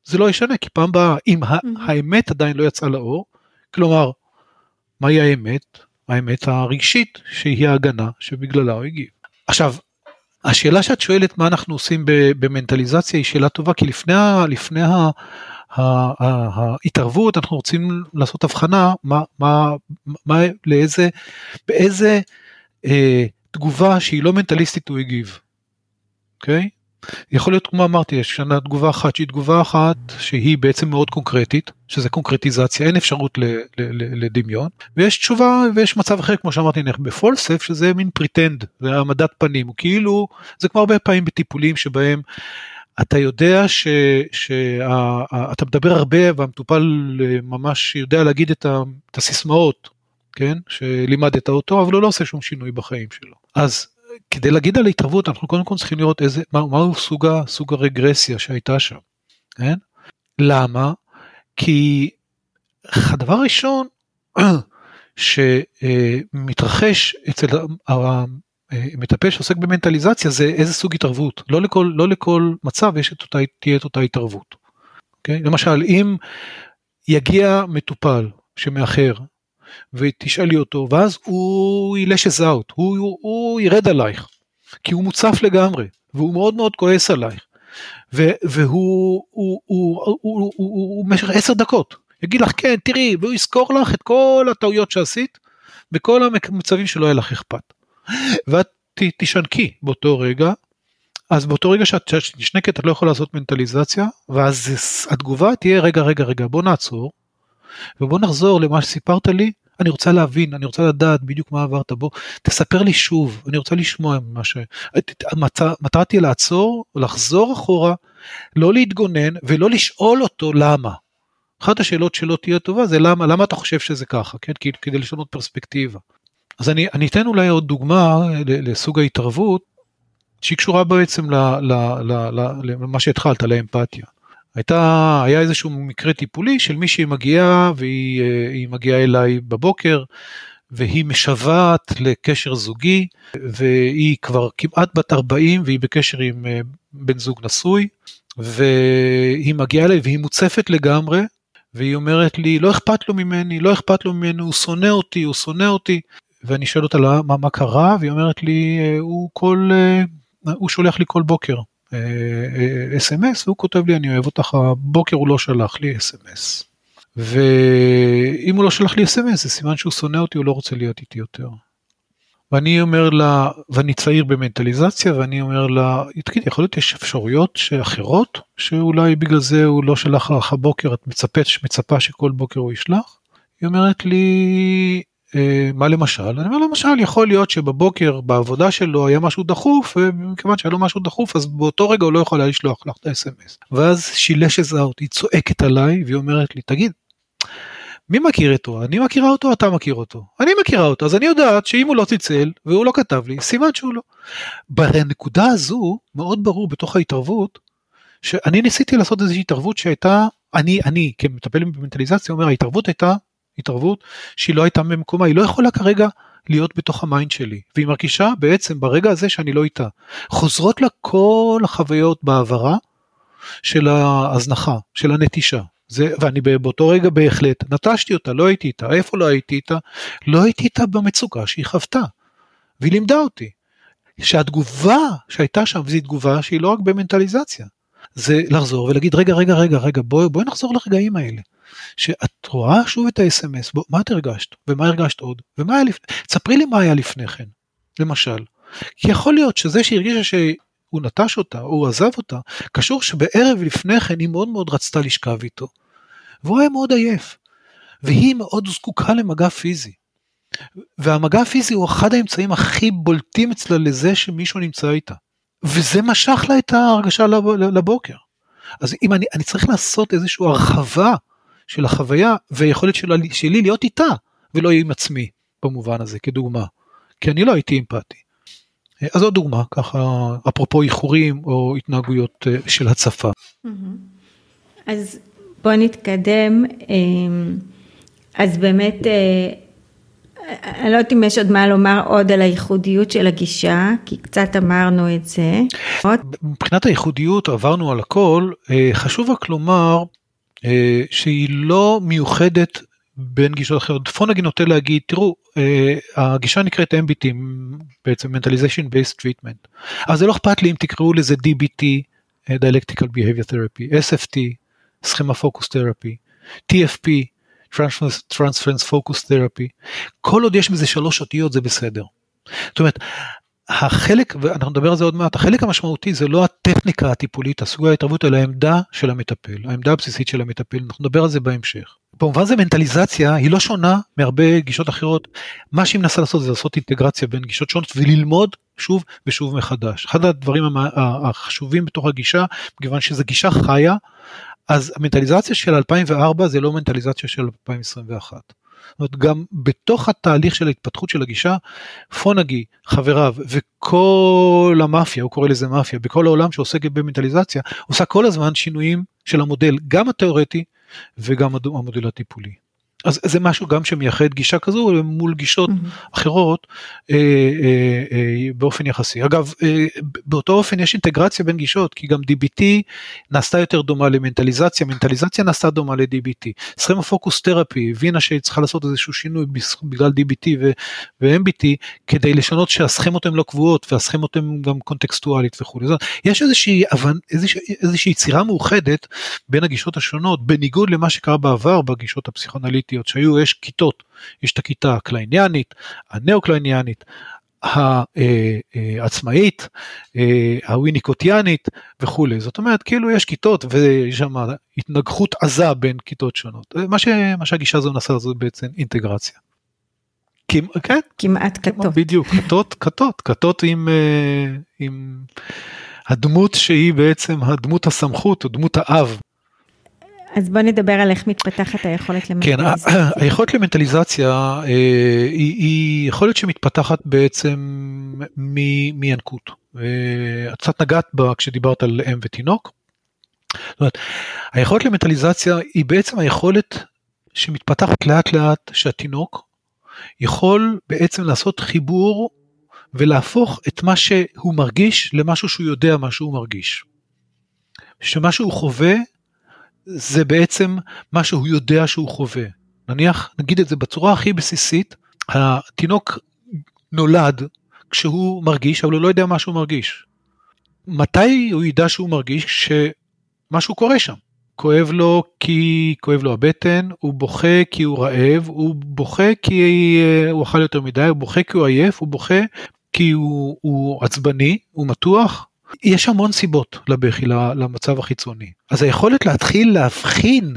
[SPEAKER 3] זה לא ישנה, כי פעם באה, אם mm-hmm. האמת עדיין לא יצאה לאור, כלומר, מהי האמת? האמת הרגשית, שהיא ההגנה שבגללה הוא הגיב. עכשיו, השאלה שאת שואלת מה אנחנו עושים במנטליזציה היא שאלה טובה כי לפני, לפני ההתערבות אנחנו רוצים לעשות הבחנה מה, מה, מה לאיזה, באיזה אה, תגובה שהיא לא מנטליסטית הוא הגיב. אוקיי? Okay? יכול להיות כמו אמרתי יש שנה תגובה אחת שהיא תגובה אחת שהיא בעצם מאוד קונקרטית שזה קונקרטיזציה אין אפשרות ל, ל, ל, לדמיון ויש תשובה ויש מצב אחר כמו שאמרתי נלך ב false self שזה מין pretend זה העמדת פנים. הוא כאילו זה כמו הרבה פעמים בטיפולים שבהם אתה יודע שאתה מדבר הרבה והמטופל ממש יודע להגיד את, ה, את הסיסמאות כן? שלימדת אותו אבל הוא לא עושה שום שינוי בחיים שלו. אז כדי להגיד על התערבות אנחנו קודם כל צריכים לראות איזה, מה, מהו סוג, סוג הרגרסיה שהייתה שם, כן? למה? כי הדבר הראשון שמתרחש אצל המטפל שעוסק במנטליזציה זה איזה סוג התערבות, לא לכל, לא לכל מצב יש את אותה, תהיה את אותה התערבות. Okay? אוקיי? למשל אם יגיע מטופל שמאחר ותשאלי אותו, ואז הוא ילש אאוט, הוא, הוא, הוא ירד עלייך, כי הוא מוצף לגמרי, והוא מאוד מאוד כועס עלייך, ו, והוא הוא, הוא, הוא, הוא, הוא, הוא במשך עשר דקות יגיד לך כן תראי והוא יזכור לך את כל הטעויות שעשית בכל המצבים שלא היה לך אכפת. ואת תשנקי באותו רגע אז באותו רגע שאת נשנקת את לא יכולה לעשות מנטליזציה ואז התגובה תהיה רגע רגע רגע בוא נעצור ובוא נחזור למה שסיפרת לי אני רוצה להבין, אני רוצה לדעת בדיוק מה עברת בו, תספר לי שוב, אני רוצה לשמוע מה ש... המטרה תהיה לעצור, לחזור אחורה, לא להתגונן ולא לשאול אותו למה. אחת השאלות שלא תהיה טובה זה למה, למה אתה חושב שזה ככה, כן? כדי לשנות פרספקטיבה. אז אני, אני אתן אולי עוד דוגמה לסוג ההתערבות שהיא קשורה בעצם למה שהתחלת, לאמפתיה. הייתה, היה איזשהו מקרה טיפולי של מישהי מגיעה והיא אה, מגיעה אליי בבוקר והיא משוועת לקשר זוגי והיא כבר כמעט בת 40 והיא בקשר עם אה, בן זוג נשוי והיא מגיעה אליי והיא מוצפת לגמרי והיא אומרת לי לא אכפת לו ממני, לא אכפת לו ממנו, הוא שונא אותי, הוא שונא אותי. ואני שואל אותה מה, מה קרה? והיא אומרת לי אה, הוא כל, הוא שולח לי כל בוקר אס.אם.אס, אה, אה, והוא כותב לי אני אוהב אותך, הבוקר הוא לא שלח לי אס.אם.אס. ואם הוא לא שלח לי אס.אם.אס זה סימן שהוא שונא אותי, הוא לא רוצה להיות איתי יותר. ואני אומר לה, ואני צעיר במנטליזציה, ואני אומר לה, תגידי, יכול להיות יש אפשרויות אחרות, שאולי בגלל זה הוא לא שלח לך הבוקר, את מצפת, מצפה שכל בוקר הוא ישלח? היא אומרת לי, מה למשל? אני אומר למשל יכול להיות שבבוקר בעבודה שלו היה משהו דחוף ומכיוון שהיה לו משהו דחוף אז באותו רגע הוא לא יכול היה לשלוח לך את ה-SMS. ואז שילש עזרה אותי צועקת עליי והיא אומרת לי תגיד מי מכיר אותו? אני מכירה אותו אתה מכיר אותו? אני מכירה אותו אז אני יודעת שאם הוא לא צלצל והוא לא כתב לי סימן שהוא לא. בנקודה הזו מאוד ברור בתוך ההתערבות שאני ניסיתי לעשות איזושהי התערבות שהייתה אני אני כמטפל במנטליזציה אומר ההתערבות הייתה התערבות שהיא לא הייתה ממקומה, היא לא יכולה כרגע להיות בתוך המיינד שלי, והיא מרגישה בעצם ברגע הזה שאני לא איתה. חוזרות לה כל החוויות בעברה של ההזנחה, של הנטישה. זה, ואני באותו רגע בהחלט נטשתי אותה, לא הייתי איתה. איפה לא הייתי איתה? לא הייתי איתה במצוקה שהיא חוותה. והיא לימדה אותי. שהתגובה שהייתה שם זו תגובה שהיא לא רק במנטליזציה. זה לחזור ולהגיד רגע רגע רגע רגע בואי בוא נחזור לרגעים האלה. שאת רואה שוב את ה-SMS, מה את הרגשת, ומה הרגשת עוד, ומה היה לפני, תספרי לי מה היה לפני כן, למשל. כי יכול להיות שזה שהרגישה שהוא נטש אותה, או הוא עזב אותה, קשור שבערב לפני כן היא מאוד מאוד רצתה לשכב איתו. והוא היה מאוד עייף, והיא מאוד זקוקה למגע פיזי. והמגע הפיזי הוא אחד האמצעים הכי בולטים אצלה לזה שמישהו נמצא איתה. וזה משך לה את ההרגשה לבוקר. אז אם אני, אני צריך לעשות איזושהי הרחבה של החוויה ויכולת שלה, שלי להיות איתה ולא עם עצמי במובן הזה כדוגמה. כי אני לא הייתי אמפתי. אז עוד דוגמה ככה אפרופו איחורים או התנהגויות אה, של הצפה.
[SPEAKER 2] אז בוא נתקדם. אמ, אז באמת אה, אני לא יודעת אם יש עוד מה לומר עוד על הייחודיות של הגישה, כי קצת אמרנו את זה.
[SPEAKER 3] מבחינת הייחודיות עברנו על הכל, אה, חשוב רק לומר אה, שהיא לא מיוחדת בין גישות אחרות. פונגי נוטה להגיד, תראו, אה, הגישה נקראת MBT, בעצם Mentalization Based Treatment. אז זה לא אכפת לי אם תקראו לזה DBT, Dialectical Behavior Therapy, SFT, Schema Focus Therapy, TFP, Transference Focus Therapy, כל עוד יש בזה שלוש אותיות זה בסדר. זאת אומרת, החלק, ואנחנו נדבר על זה עוד מעט, החלק המשמעותי זה לא הטכניקה הטיפולית, הסוג ההתערבות, אלא העמדה של המטפל, העמדה הבסיסית של המטפל, אנחנו נדבר על זה בהמשך. במובן זה מנטליזציה היא לא שונה מהרבה גישות אחרות, מה שהיא מנסה לעשות זה לעשות אינטגרציה בין גישות שונות וללמוד שוב ושוב מחדש. אחד הדברים החשובים בתוך הגישה, מכיוון שזו גישה חיה, אז המנטליזציה של 2004 זה לא מנטליזציה של 2021. זאת אומרת, גם בתוך התהליך של ההתפתחות של הגישה, פונגי, חבריו וכל המאפיה, הוא קורא לזה מאפיה, בכל העולם שעוסק במנטליזציה, עושה כל הזמן שינויים של המודל, גם התיאורטי וגם המודל הטיפולי. אז זה משהו גם שמייחד גישה כזו מול גישות mm-hmm. אחרות אה, אה, אה, באופן יחסי. אגב, אה, באותו אופן יש אינטגרציה בין גישות, כי גם DBT נעשתה יותר דומה למנטליזציה, מנטליזציה נעשתה דומה ל-DBT. סכמה פוקוס תרפי הבינה שהיא צריכה לעשות איזשהו שינוי בגלל DBT ו-MBT, כדי לשנות שהסכמות הן לא קבועות והסכמות הן גם קונטקסטואלית וכולי. יש איזושהי, איזושהי, איזושהי יצירה מאוחדת בין הגישות השונות, בניגוד למה שקרה בעבר בגישות הפסיכואנליטיות. פוליטיות שהיו, יש כיתות, יש את הכיתה הקלייניאנית, הנאו-קלייניאנית, העצמאית, הוויניקוטיאנית וכולי. זאת אומרת, כאילו יש כיתות ויש שם התנגחות עזה בין כיתות שונות. מה, ש, מה שהגישה הזו נעשה זה בעצם אינטגרציה.
[SPEAKER 2] כן? כמעט כתות.
[SPEAKER 3] בדיוק, כתות, כתות, כתות עם, אה, עם הדמות שהיא בעצם הדמות הסמכות או דמות האב
[SPEAKER 2] אז בוא נדבר על איך מתפתחת היכולת
[SPEAKER 3] כן, למנטליזציה. כן, היכולת למנטליזציה אה, היא, היא יכולת שמתפתחת בעצם מינקות. את קצת נגעת בה כשדיברת על אם ותינוק. זאת אומרת, היכולת למנטליזציה היא בעצם היכולת שמתפתחת לאט לאט שהתינוק יכול בעצם לעשות חיבור ולהפוך את מה שהוא מרגיש למשהו שהוא יודע מה שהוא מרגיש. שמה שהוא חווה זה בעצם מה שהוא יודע שהוא חווה. נניח, נגיד את זה בצורה הכי בסיסית, התינוק נולד כשהוא מרגיש, אבל הוא לא יודע מה שהוא מרגיש. מתי הוא ידע שהוא מרגיש? כשמשהו קורה שם. כואב לו כי כואב לו הבטן, הוא בוכה כי הוא רעב, הוא בוכה כי אה, הוא אכל יותר מדי, הוא בוכה כי הוא עייף, הוא בוכה כי הוא, הוא עצבני, הוא מתוח. יש המון סיבות לבכי, למצב החיצוני. אז היכולת להתחיל להבחין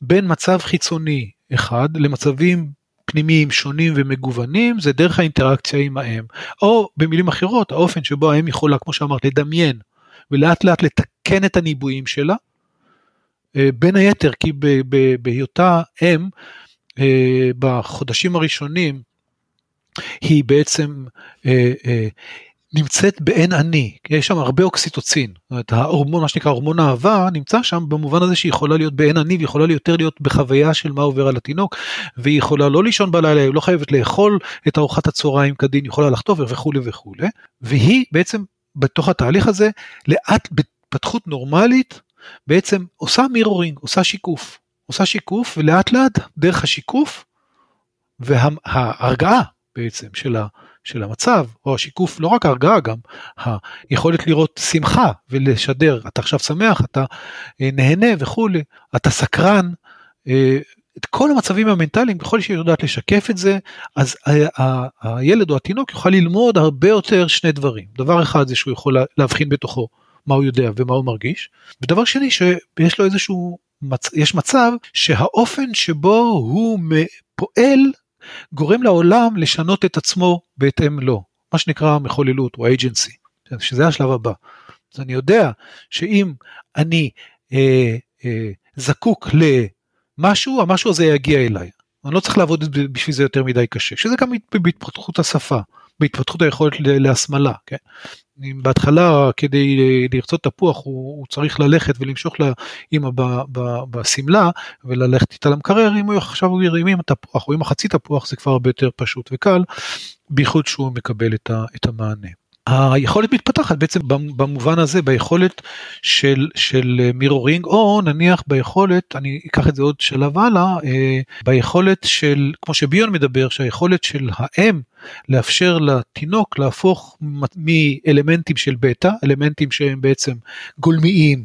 [SPEAKER 3] בין מצב חיצוני אחד למצבים פנימיים שונים ומגוונים זה דרך האינטראקציה עם האם. או במילים אחרות האופן שבו האם יכולה כמו שאמרת לדמיין ולאט לאט לתקן את הניבויים שלה. אה, בין היתר כי בהיותה אם אה, בחודשים הראשונים היא בעצם אה, נמצאת באין אני, יש שם הרבה אוקסיטוצין, זאת אומרת ההורמון, מה שנקרא הורמון אהבה, נמצא שם במובן הזה שהיא יכולה להיות באין אני ויכולה יותר להיות בחוויה של מה עובר על התינוק, והיא יכולה לא לישון בלילה, היא לא חייבת לאכול את ארוחת הצהריים כדין, יכולה לחטוף וכולי וכולי, והיא בעצם בתוך התהליך הזה, לאט בהתפתחות נורמלית, בעצם עושה מירורינג, עושה שיקוף, עושה שיקוף ולאט לאט דרך השיקוף וההרגעה בעצם של ה... של המצב, או השיקוף, לא רק ההרגעה, גם היכולת לראות שמחה ולשדר, אתה עכשיו שמח, אתה אה, נהנה וכולי, אתה סקרן, אה, את כל המצבים המנטליים, ככל שהיא יודעת לשקף את זה, אז הילד או התינוק יוכל ללמוד הרבה יותר שני דברים. דבר אחד זה שהוא יכול להבחין בתוכו מה הוא יודע ומה הוא מרגיש, ודבר שני שיש לו איזשהו, יש מצב שהאופן שבו הוא פועל גורם לעולם לשנות את עצמו בהתאם לו, מה שנקרא מחוללות או agency, שזה השלב הבא. אז אני יודע שאם אני אה, אה, זקוק למשהו, המשהו הזה יגיע אליי. אני לא צריך לעבוד בשביל זה יותר מדי קשה, שזה גם בהתפתחות השפה, בהתפתחות היכולת להסמלה, כן? בהתחלה כדי לרצות תפוח הוא, הוא צריך ללכת ולמשוך לאמא בשמלה וללכת איתה למקרר, אם הוא עכשיו הוא ירים עם התפוח או עם החצי תפוח זה כבר הרבה יותר פשוט וקל, בייחוד שהוא מקבל את המענה. היכולת מתפתחת בעצם במובן הזה ביכולת של של מירורינג או נניח ביכולת אני אקח את זה עוד שלב הלאה אה, ביכולת של כמו שביון מדבר שהיכולת של האם לאפשר לתינוק להפוך מאלמנטים של בטא elements שהם בעצם גולמיים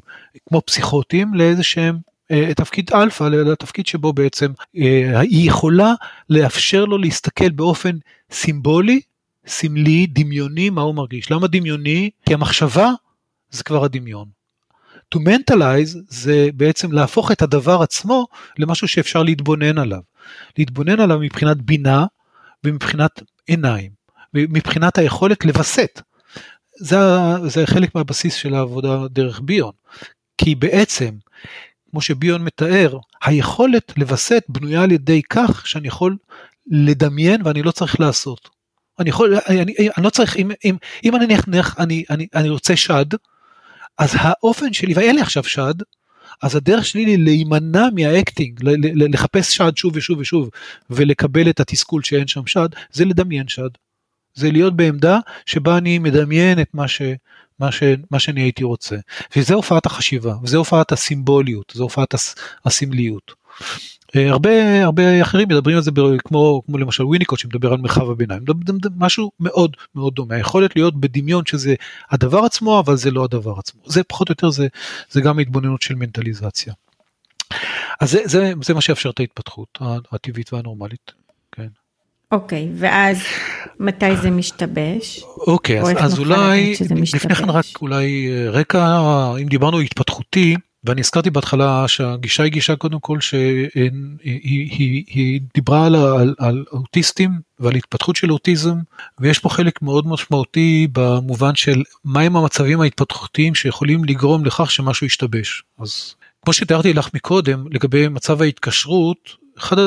[SPEAKER 3] כמו פסיכוטיים לאיזה שהם אה, תפקיד אלפא לתפקיד שבו בעצם אה, היא יכולה לאפשר לו להסתכל באופן סימבולי סמלי, דמיוני, מה הוא מרגיש. למה דמיוני? כי המחשבה זה כבר הדמיון. To mentalize זה בעצם להפוך את הדבר עצמו למשהו שאפשר להתבונן עליו. להתבונן עליו מבחינת בינה ומבחינת עיניים, ומבחינת היכולת לווסת. זה, זה חלק מהבסיס של העבודה דרך ביון. כי בעצם, כמו שביון מתאר, היכולת לווסת בנויה על ידי כך שאני יכול לדמיין ואני לא צריך לעשות. אני יכול, אני, אני, אני לא צריך, אם, אם, אם אני נניח, אני, אני, אני רוצה שד, אז האופן שלי, ואין לי עכשיו שד, אז הדרך שלי להימנע מהאקטינג, לחפש שד שוב ושוב ושוב, ולקבל את התסכול שאין שם שד, זה לדמיין שד. זה להיות בעמדה שבה אני מדמיין את מה, ש, מה, ש, מה שאני הייתי רוצה. וזה הופעת החשיבה, וזה הופעת הסימבוליות, זה הופעת הסמליות. אה, הרבה הרבה אחרים מדברים על זה כמו כמו למשל וויניקוט שמדבר על מרחב הביניים משהו מאוד מאוד דומה היכולת להיות בדמיון שזה הדבר עצמו אבל זה לא הדבר עצמו זה פחות או יותר זה זה גם התבוננות של מנטליזציה. אז זה, זה, זה מה שיאפשר את ההתפתחות הטבעית והנורמלית. כן.
[SPEAKER 2] אוקיי, okay, ואז מתי זה משתבש?
[SPEAKER 3] אוקיי, okay, אז, אז אולי, לפני כן רק אולי אה, רקע, אם דיברנו התפתחותי, ואני הזכרתי בהתחלה שהגישה היא גישה קודם כל שהיא היא, היא, היא דיברה על, על, על אוטיסטים ועל התפתחות של אוטיזם ויש פה חלק מאוד משמעותי במובן של מהם המצבים ההתפתחותיים שיכולים לגרום לכך שמשהו ישתבש. אז כמו שתיארתי לך מקודם לגבי מצב ההתקשרות, אחד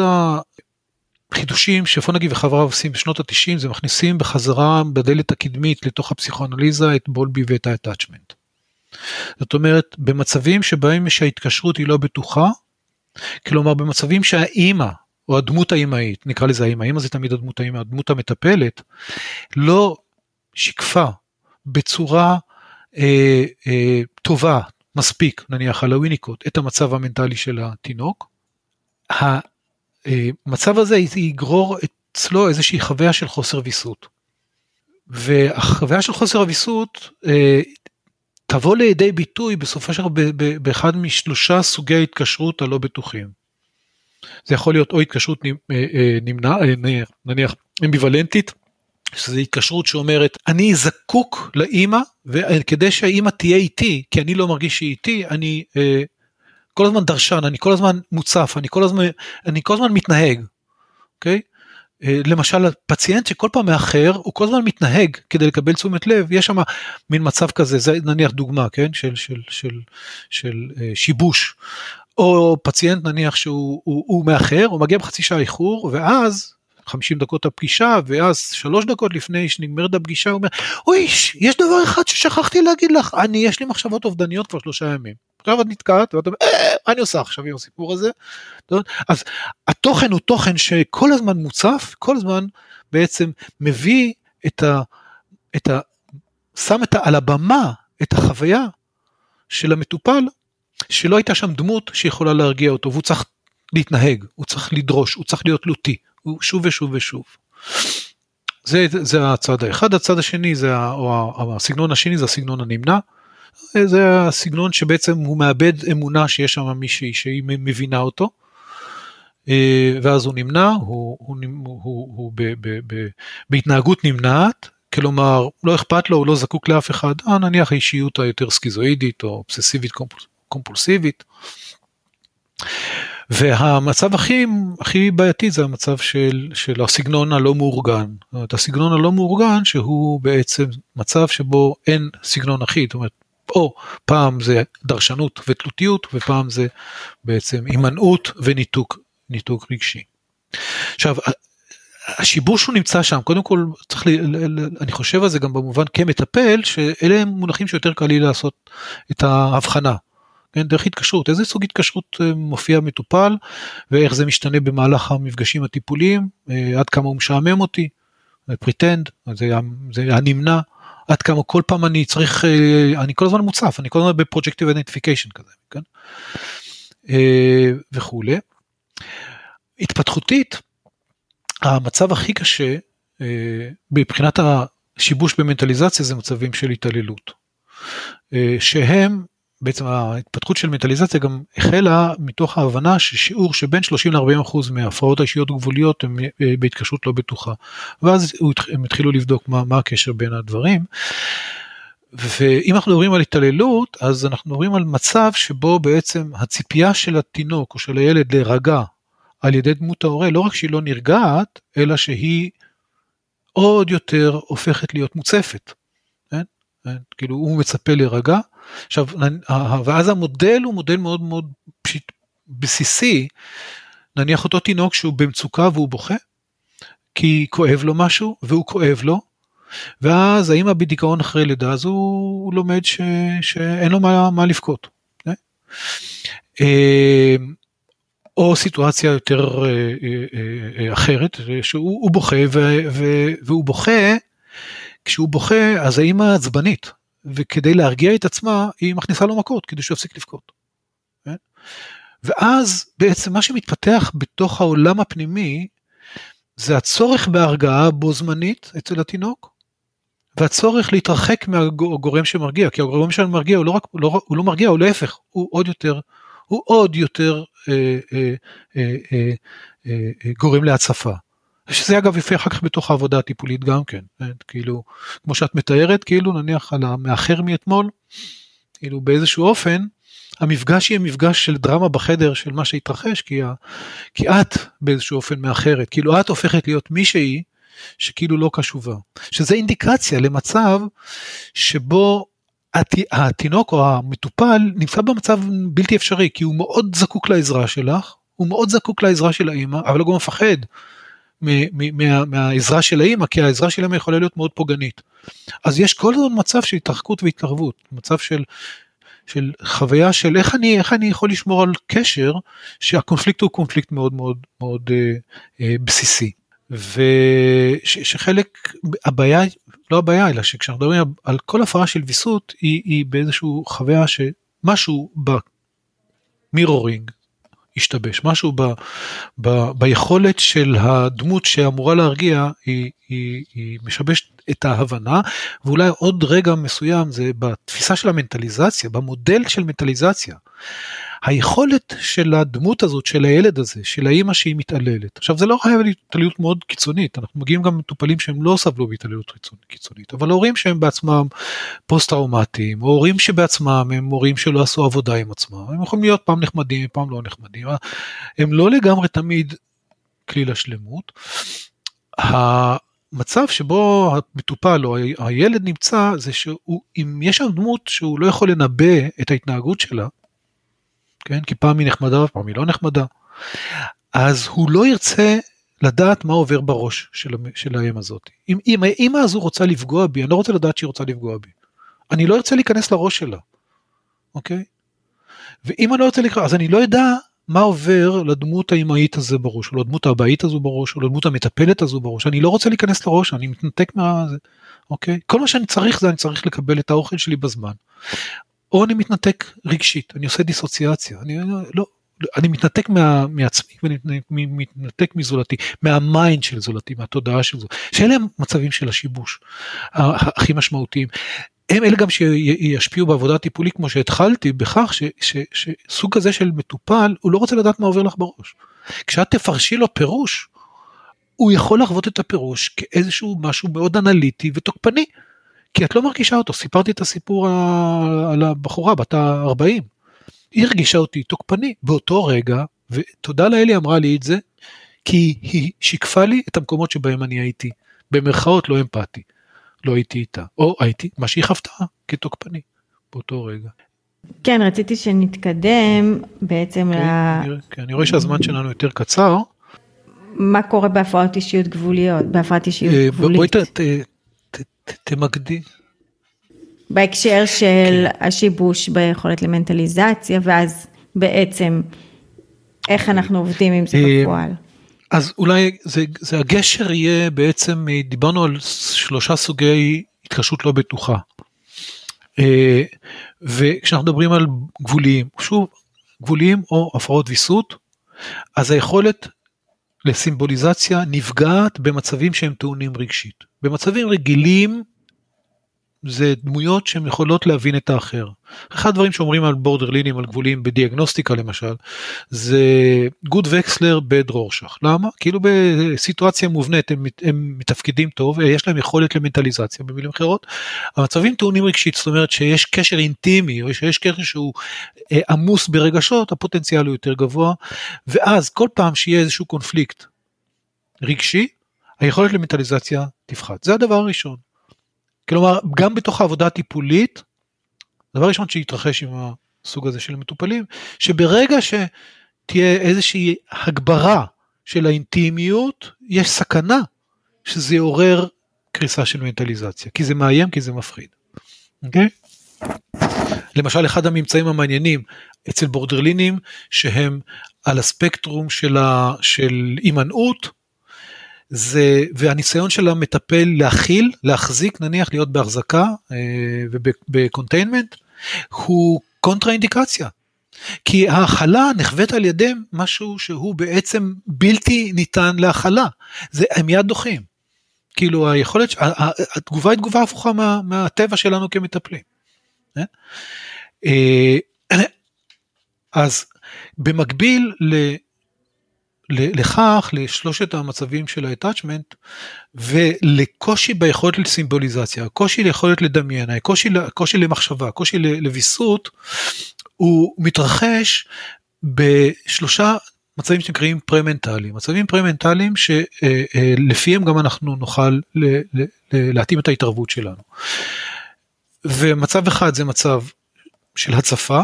[SPEAKER 3] החידושים שפונגי וחבריו עושים בשנות ה-90 זה מכניסים בחזרה בדלת הקדמית לתוך הפסיכואנליזה את בולבי ואת ה-attachment. זאת אומרת, במצבים שבהם שההתקשרות היא לא בטוחה, כלומר במצבים שהאימא או הדמות האימהית, נקרא לזה האימא, האימא זה תמיד הדמות האימא, הדמות המטפלת, לא שיקפה בצורה אה, אה, טובה מספיק, נניח על הוויניקוט, את המצב המנטלי של התינוק, המצב הזה יגרור אצלו איזושהי חוויה של חוסר ויסות. והחוויה של חוסר הוויסות אה, תבוא לידי ביטוי בסופו של דבר באחד משלושה סוגי ההתקשרות הלא בטוחים. זה יכול להיות או התקשרות נמנע, נניח אמביוולנטית, שזו התקשרות שאומרת אני זקוק לאימא וכדי שהאימא תהיה איתי כי אני לא מרגיש שהיא איתי אני אה, כל הזמן דרשן אני כל הזמן מוצף אני כל הזמן אני כל הזמן מתנהג. אוקיי? אה, למשל פציינט שכל פעם מאחר הוא כל הזמן מתנהג כדי לקבל תשומת לב. יש שם מין מצב כזה זה נניח דוגמה כן? של של של של אה, שיבוש. או פציינט נניח שהוא הוא, הוא מאחר הוא מגיע בחצי שעה איחור ואז 50 דקות הפגישה, ואז שלוש דקות לפני שנגמרת הפגישה הוא אומר, אוי, יש דבר אחד ששכחתי להגיד לך, אני, יש לי מחשבות אובדניות כבר שלושה ימים. עכשיו את נתקעת, ואת אומרת, אה, מה אני עושה עכשיו עם הסיפור הזה? אז התוכן הוא תוכן שכל הזמן מוצף, כל הזמן בעצם מביא את ה... את ה שם את ה, על הבמה את החוויה של המטופל, שלא הייתה שם דמות שיכולה להרגיע אותו, והוא צריך להתנהג, הוא צריך לדרוש, הוא צריך להיות תלותי. שוב ושוב ושוב. זה, זה הצד האחד, הצד השני זה, או הסגנון השני זה הסגנון הנמנע. זה הסגנון שבעצם הוא מאבד אמונה שיש שם מישהי שהיא מבינה אותו. אה, ואז הוא נמנע, הוא, הוא, הוא, הוא, ב, ב, ב, בהתנהגות נמנעת, כלומר לא אכפת לו, הוא לא זקוק לאף אחד, אה, נניח האישיות היותר סקיזואידית או אובססיבית קומפולסיבית. והמצב הכי, הכי בעייתי זה המצב של, של הסגנון הלא מאורגן. זאת אומרת, הסגנון הלא מאורגן שהוא בעצם מצב שבו אין סגנון אחיד, זאת אומרת, או פעם זה דרשנות ותלותיות ופעם זה בעצם הימנעות וניתוק ניתוק רגשי. עכשיו, השיבוש הוא נמצא שם, קודם כל צריך, ל, אני חושב על זה גם במובן כמטפל, שאלה הם מונחים שיותר קל לי לעשות את ההבחנה. כן, דרך התקשרות, איזה סוג התקשרות אה, מופיע מטופל ואיך זה משתנה במהלך המפגשים הטיפוליים, אה, עד כמה הוא משעמם אותי, pretend, זה, זה הנמנע, עד כמה כל פעם אני צריך, אה, אני כל הזמן מוצף, אני כל הזמן ב projective identification כזה, כן? וכולי. התפתחותית, המצב הכי קשה מבחינת השיבוש במנטליזציה זה מצבים של התעללות. שהם בעצם ההתפתחות של מטאליזציה גם החלה מתוך ההבנה ששיעור שבין 30 ל-40 אחוז מההפרעות האישיות הגבוליות הם אה, בהתקשרות לא בטוחה. ואז הם התחילו לבדוק מה, מה הקשר בין הדברים. ואם אנחנו מדברים על התעללות, אז אנחנו מדברים על מצב שבו בעצם הציפייה של התינוק או של הילד להירגע על ידי דמות ההורה, לא רק שהיא לא נרגעת, אלא שהיא עוד יותר הופכת להיות מוצפת. כן? כן? כאילו הוא מצפה להירגע, עכשיו, ואז המודל הוא מודל מאוד מאוד פשיט, בסיסי, נניח אותו תינוק שהוא במצוקה והוא בוכה, כי כואב לו משהו והוא כואב לו, ואז האמא בדיכאון אחרי לידה אז הוא, הוא לומד ש, שאין לו מה, מה לבכות. אה? אה, או סיטואציה יותר אה, אחרת, שהוא בוכה ו, ו, והוא בוכה, כשהוא בוכה אז האמא עצבנית, וכדי להרגיע את עצמה היא מכניסה לו מכות כדי שהוא יפסיק לבכות. כן? ואז בעצם מה שמתפתח בתוך העולם הפנימי זה הצורך בהרגעה בו זמנית אצל התינוק והצורך להתרחק מהגורם שמרגיע כי הגורם שמרגיע הוא לא רק לא, הוא לא מרגיע הוא להפך הוא עוד יותר הוא עוד יותר אה, אה, אה, אה, אה, גורם להצפה. שזה אגב יפה אחר כך בתוך העבודה הטיפולית גם כן, כן, כאילו, כמו שאת מתארת, כאילו נניח על המאחר מאתמול, כאילו באיזשהו אופן, המפגש יהיה מפגש של דרמה בחדר של מה שהתרחש, כי, ה, כי את באיזשהו אופן מאחרת, כאילו את הופכת להיות מישהי שכאילו לא קשובה, שזה אינדיקציה למצב שבו הת, התינוק או המטופל נמצא במצב בלתי אפשרי, כי הוא מאוד זקוק לעזרה שלך, הוא מאוד זקוק לעזרה של האמא, אבל הוא גם מפחד מה, מהעזרה של האימא, כי העזרה של האימא יכולה להיות מאוד פוגענית. אז יש כל הזמן מצב של התרחקות והתקרבות, מצב של, של חוויה של איך אני, איך אני יכול לשמור על קשר שהקונפליקט הוא קונפליקט מאוד מאוד מאוד אה, אה, בסיסי. ושחלק, הבעיה, לא הבעיה, אלא שכשאנחנו מדברים על כל הפרעה של ויסות, היא, היא באיזושהי חוויה שמשהו במירורינג, השתבש, משהו ב, ב, ביכולת של הדמות שאמורה להרגיע היא, היא, היא משבשת את ההבנה, ואולי עוד רגע מסוים זה בתפיסה של המנטליזציה, במודל של מנטליזציה. היכולת של הדמות הזאת, של הילד הזה, של האימא שהיא מתעללת. עכשיו זה לא חייב להיות התעללות מאוד קיצונית, אנחנו מגיעים גם למטופלים שהם לא סבלו בהתעללות קיצונית, אבל הורים שהם בעצמם פוסט טראומטיים, או הורים שבעצמם הם הורים שלא עשו עבודה עם עצמם, הם יכולים להיות פעם נחמדים, פעם לא נחמדים, הם לא לגמרי תמיד כלי לשלמות. המצב שבו המטופל או הילד נמצא זה שאם יש שם דמות שהוא לא יכול לנבא את ההתנהגות שלה, כן? כי פעם היא נחמדה ופעם היא לא נחמדה. אז הוא לא ירצה לדעת מה עובר בראש של, של האם הזאת. אם, אם האמא הזו רוצה לפגוע בי, אני לא רוצה לדעת שהיא רוצה לפגוע בי. אני לא ארצה להיכנס לראש שלה, אוקיי? ואם אני לא רוצה לקרוא, אז אני לא אדע מה עובר לדמות האמהית הזה בראש, או לדמות האבאית הזו בראש, או לדמות המטפלת הזו בראש. אני לא רוצה להיכנס לראש, אני מתנתק מה... אוקיי? כל מה שאני צריך זה אני צריך לקבל את האוכל שלי בזמן. או אני מתנתק רגשית, אני עושה דיסוציאציה, אני לא, אני מתנתק מה, מעצמי ואני מתנתק מזולתי, מה mind של זולתי, מהתודעה של זולתי, שאלה הם מצבים של השיבוש הכי משמעותיים. הם אלה גם שישפיעו בעבודה הטיפולית כמו שהתחלתי בכך ש, ש, שסוג כזה של מטופל הוא לא רוצה לדעת מה עובר לך בראש. כשאת תפרשי לו פירוש, הוא יכול לחוות את הפירוש כאיזשהו משהו מאוד אנליטי ותוקפני. כי את לא מרגישה אותו, סיפרתי את הסיפור על הבחורה בת ה-40. היא הרגישה אותי תוקפני באותו רגע, ותודה לאל היא אמרה לי את זה, כי היא שיקפה לי את המקומות שבהם אני הייתי, במרכאות לא אמפתי, לא הייתי איתה, או הייתי מה שהיא חוותה כתוקפני באותו רגע.
[SPEAKER 2] כן, רציתי שנתקדם בעצם כן, ל...
[SPEAKER 3] אני, כן, אני רואה שהזמן שלנו יותר קצר.
[SPEAKER 2] מה קורה בהפרעות אישיות גבוליות, בהפרעת אישיות אה, גבולית? בואי ת,
[SPEAKER 3] תמקדי.
[SPEAKER 2] בהקשר של כן. השיבוש ביכולת למנטליזציה, ואז בעצם איך אנחנו עובדים עם זה אה, בפועל.
[SPEAKER 3] אז אולי זה, זה הגשר יהיה בעצם, דיברנו על שלושה סוגי התקשרות לא בטוחה. אה, וכשאנחנו מדברים על גבוליים, שוב, גבוליים או הפרעות ויסות, אז היכולת לסימבוליזציה נפגעת במצבים שהם טעונים רגשית. במצבים רגילים זה דמויות שהן יכולות להבין את האחר. אחד הדברים שאומרים על בורדרלינים, על גבולים בדיאגנוסטיקה למשל, זה גוד וקסלר בד רורשך. למה? כאילו בסיטואציה מובנית הם, הם מתפקדים טוב, יש להם יכולת למנטליזציה במילים אחרות. המצבים טעונים רגשית, זאת אומרת שיש קשר אינטימי, או שיש קשר שהוא אה, עמוס ברגשות, הפוטנציאל הוא יותר גבוה, ואז כל פעם שיהיה איזשהו קונפליקט רגשי, היכולת למנטליזציה תפחת. זה הדבר הראשון. כלומר, גם בתוך העבודה הטיפולית, הדבר הראשון שיתרחש עם הסוג הזה של המטופלים, שברגע שתהיה איזושהי הגברה של האינטימיות, יש סכנה שזה יעורר קריסה של מנטליזציה, כי זה מאיים, כי זה מפחיד. אוקיי? Okay? למשל, אחד הממצאים המעניינים אצל בורדרלינים, שהם על הספקטרום של, ה, הימנעות, זה, והניסיון של המטפל להכיל, להחזיק, נניח להיות בהחזקה אה, וב containment, הוא קונטרה אינדיקציה. כי ההכלה נחווית על ידם משהו שהוא בעצם בלתי ניתן להכלה. זה, הם מיד דוחים. כאילו היכולת, התגובה היא תגובה הפוכה מה, מהטבע שלנו כמטפלים. אה? אה, אז במקביל לכך, לשלושת המצבים של ה-attachment, ולקושי ביכולת לסימבוליזציה, הקושי ליכולת לדמיין, הקושי, הקושי למחשבה, הקושי לוויסות, הוא מתרחש בשלושה מצבים שנקראים פרה-מנטליים, מצבים פרה-מנטליים שלפיהם גם אנחנו נוכל להתאים את ההתערבות שלנו. ומצב אחד זה מצב של הצפה,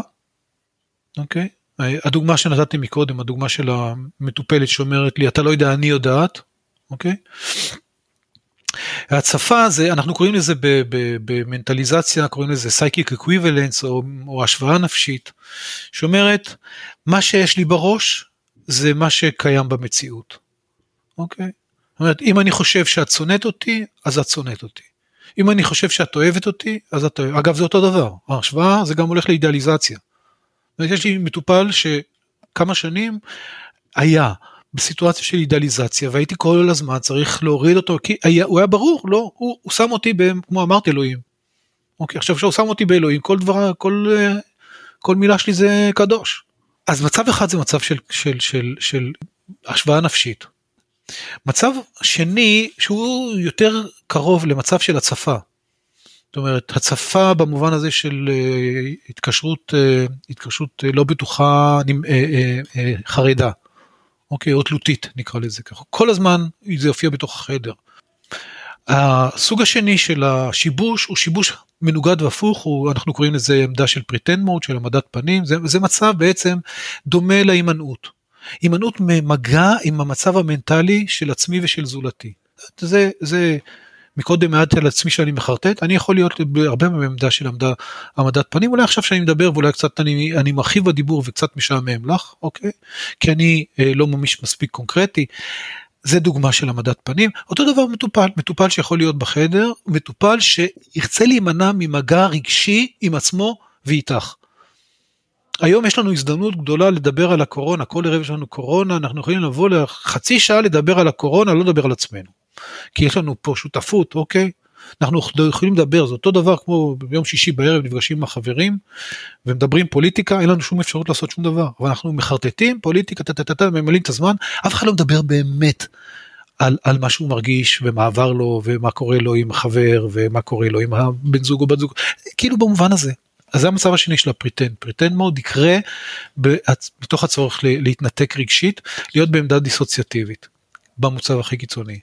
[SPEAKER 3] אוקיי? הדוגמה שנתתי מקודם, הדוגמה של המטופלת שאומרת לי, אתה לא יודע, אני יודעת, אוקיי? ההצפה זה, אנחנו קוראים לזה במנטליזציה, קוראים לזה psychic equivalence או, או השוואה נפשית, שאומרת, מה שיש לי בראש זה מה שקיים במציאות, אוקיי? זאת אומרת, אם אני חושב שאת שונאת אותי, אז את שונאת אותי. אם אני חושב שאת אוהבת אותי, אז את אוהבת. אגב, זה אותו דבר. ההשוואה זה גם הולך לאידיאליזציה. יש לי מטופל שכמה שנים היה בסיטואציה של אידאליזציה והייתי כל הזמן צריך להוריד אותו כי היה, הוא היה ברור לא הוא, הוא שם אותי ב, כמו אמרתי אלוהים. אוקיי עכשיו שהוא שם אותי באלוהים כל דבר כל אה, כל מילה שלי זה קדוש. אז מצב אחד זה מצב של של של של השוואה נפשית. מצב שני שהוא יותר קרוב למצב של הצפה. זאת אומרת הצפה במובן הזה של אה, התקשרות אה, התקשרות לא בטוחה חרדה. אוקיי, או תלותית נקרא לזה ככה, כל הזמן זה יופיע בתוך החדר. הסוג השני של השיבוש הוא שיבוש מנוגד והפוך, הוא, אנחנו קוראים לזה עמדה של pretend mode, של העמדת פנים, זה, זה מצב בעצם דומה להימנעות. הימנעות ממגע עם המצב המנטלי של עצמי ושל זולתי. זה, זה מקודם העדתי על עצמי שאני מחרטט, אני יכול להיות בהרבה מעמדה של עמדה, העמדת פנים, אולי עכשיו שאני מדבר ואולי קצת אני, אני מרחיב בדיבור וקצת משעמם לך, אוקיי? כי אני אה, לא ממש מספיק קונקרטי. זה דוגמה של העמדת פנים. אותו דבר מטופל, מטופל שיכול להיות בחדר, מטופל שירצה להימנע ממגע רגשי עם עצמו ואיתך. היום יש לנו הזדמנות גדולה לדבר על הקורונה, כל ערב יש לנו קורונה, אנחנו יכולים לבוא לחצי שעה לדבר על הקורונה, לא לדבר על עצמנו. כי יש לנו פה שותפות, אוקיי? אנחנו יכולים לדבר, זה אותו דבר כמו ביום שישי בערב נפגשים עם החברים ומדברים פוליטיקה, אין לנו שום אפשרות לעשות שום דבר, אבל אנחנו מחרטטים פוליטיקה, טה-טה-טה, ממלאים את הזמן, אף אחד לא מדבר באמת על, על מה שהוא מרגיש ומה עבר לו ומה קורה לו עם החבר ומה קורה לו עם הבן זוג או בת זוג, כאילו במובן הזה. אז זה המצב השני של ה pretend, pretend מאוד יקרה בתוך הצורך להתנתק רגשית, להיות בעמדה דיסוציאטיבית, במצב הכי קיצוני.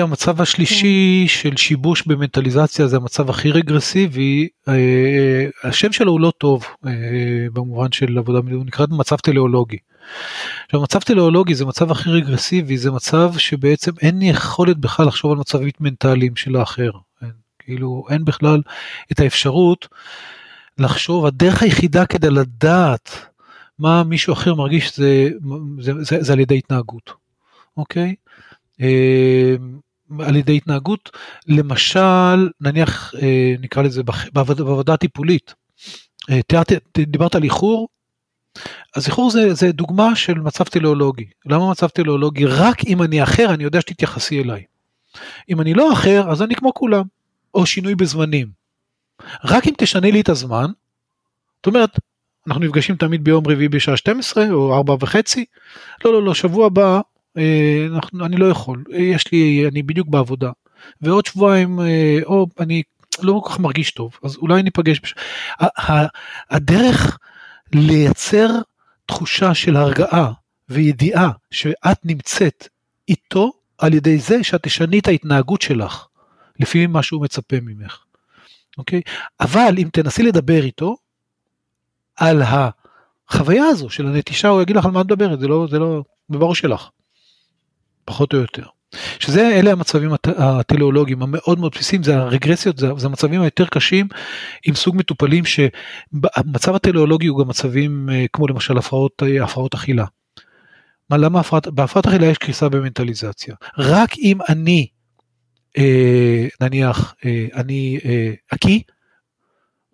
[SPEAKER 3] המצב השלישי כן. של שיבוש במנטליזציה זה המצב הכי רגרסיבי, אה, השם שלו הוא לא טוב אה, במובן של עבודה, הוא נקרא מצב טליאולוגי. עכשיו מצב טליאולוגי זה מצב הכי רגרסיבי, זה מצב שבעצם אין יכולת בכלל לחשוב על מצבים מנטליים של האחר. אין, כאילו אין בכלל את האפשרות לחשוב, הדרך היחידה כדי לדעת מה מישהו אחר מרגיש זה, זה, זה, זה על ידי התנהגות, אוקיי? אה, על ידי התנהגות, למשל, נניח, אה, נקרא לזה בעבודה טיפולית. אה, דיברת על איחור, אז איחור זה, זה דוגמה של מצב טליאולוגי. למה מצב טליאולוגי? רק אם אני אחר, אני יודע שתתייחסי אליי. אם אני לא אחר, אז אני כמו כולם, או שינוי בזמנים. רק אם תשנה לי את הזמן, זאת אומרת, אנחנו נפגשים תמיד ביום רביעי בשעה 12 או 4 וחצי, לא, לא, לא, שבוע הבא אה, אנחנו, אני לא יכול, יש לי, אני בדיוק בעבודה. ועוד שבועיים, אה, או אני לא כל כך מרגיש טוב, אז אולי ניפגש. בש... הדרך לייצר תחושה של הרגעה וידיעה שאת נמצאת איתו על ידי זה שאת תשני את ההתנהגות שלך, לפי מה שהוא מצפה ממך. אוקיי? אבל אם תנסי לדבר איתו על החוויה הזו של הנטישה, הוא יגיד לך על מה את מדברת, זה לא, זה לא, זה בראש שלך. פחות או יותר. שזה אלה המצבים הט, הטליאולוגיים המאוד מאוד בסיסיים זה הרגרסיות זה, זה המצבים היותר קשים עם סוג מטופלים שהמצב הטליאולוגי הוא גם מצבים אה, כמו למשל הפרעות אה, הפרעות אכילה. מה למה הפרעת בהפרעת אכילה יש קריסה במנטליזציה רק אם אני אה, נניח אה, אני אה,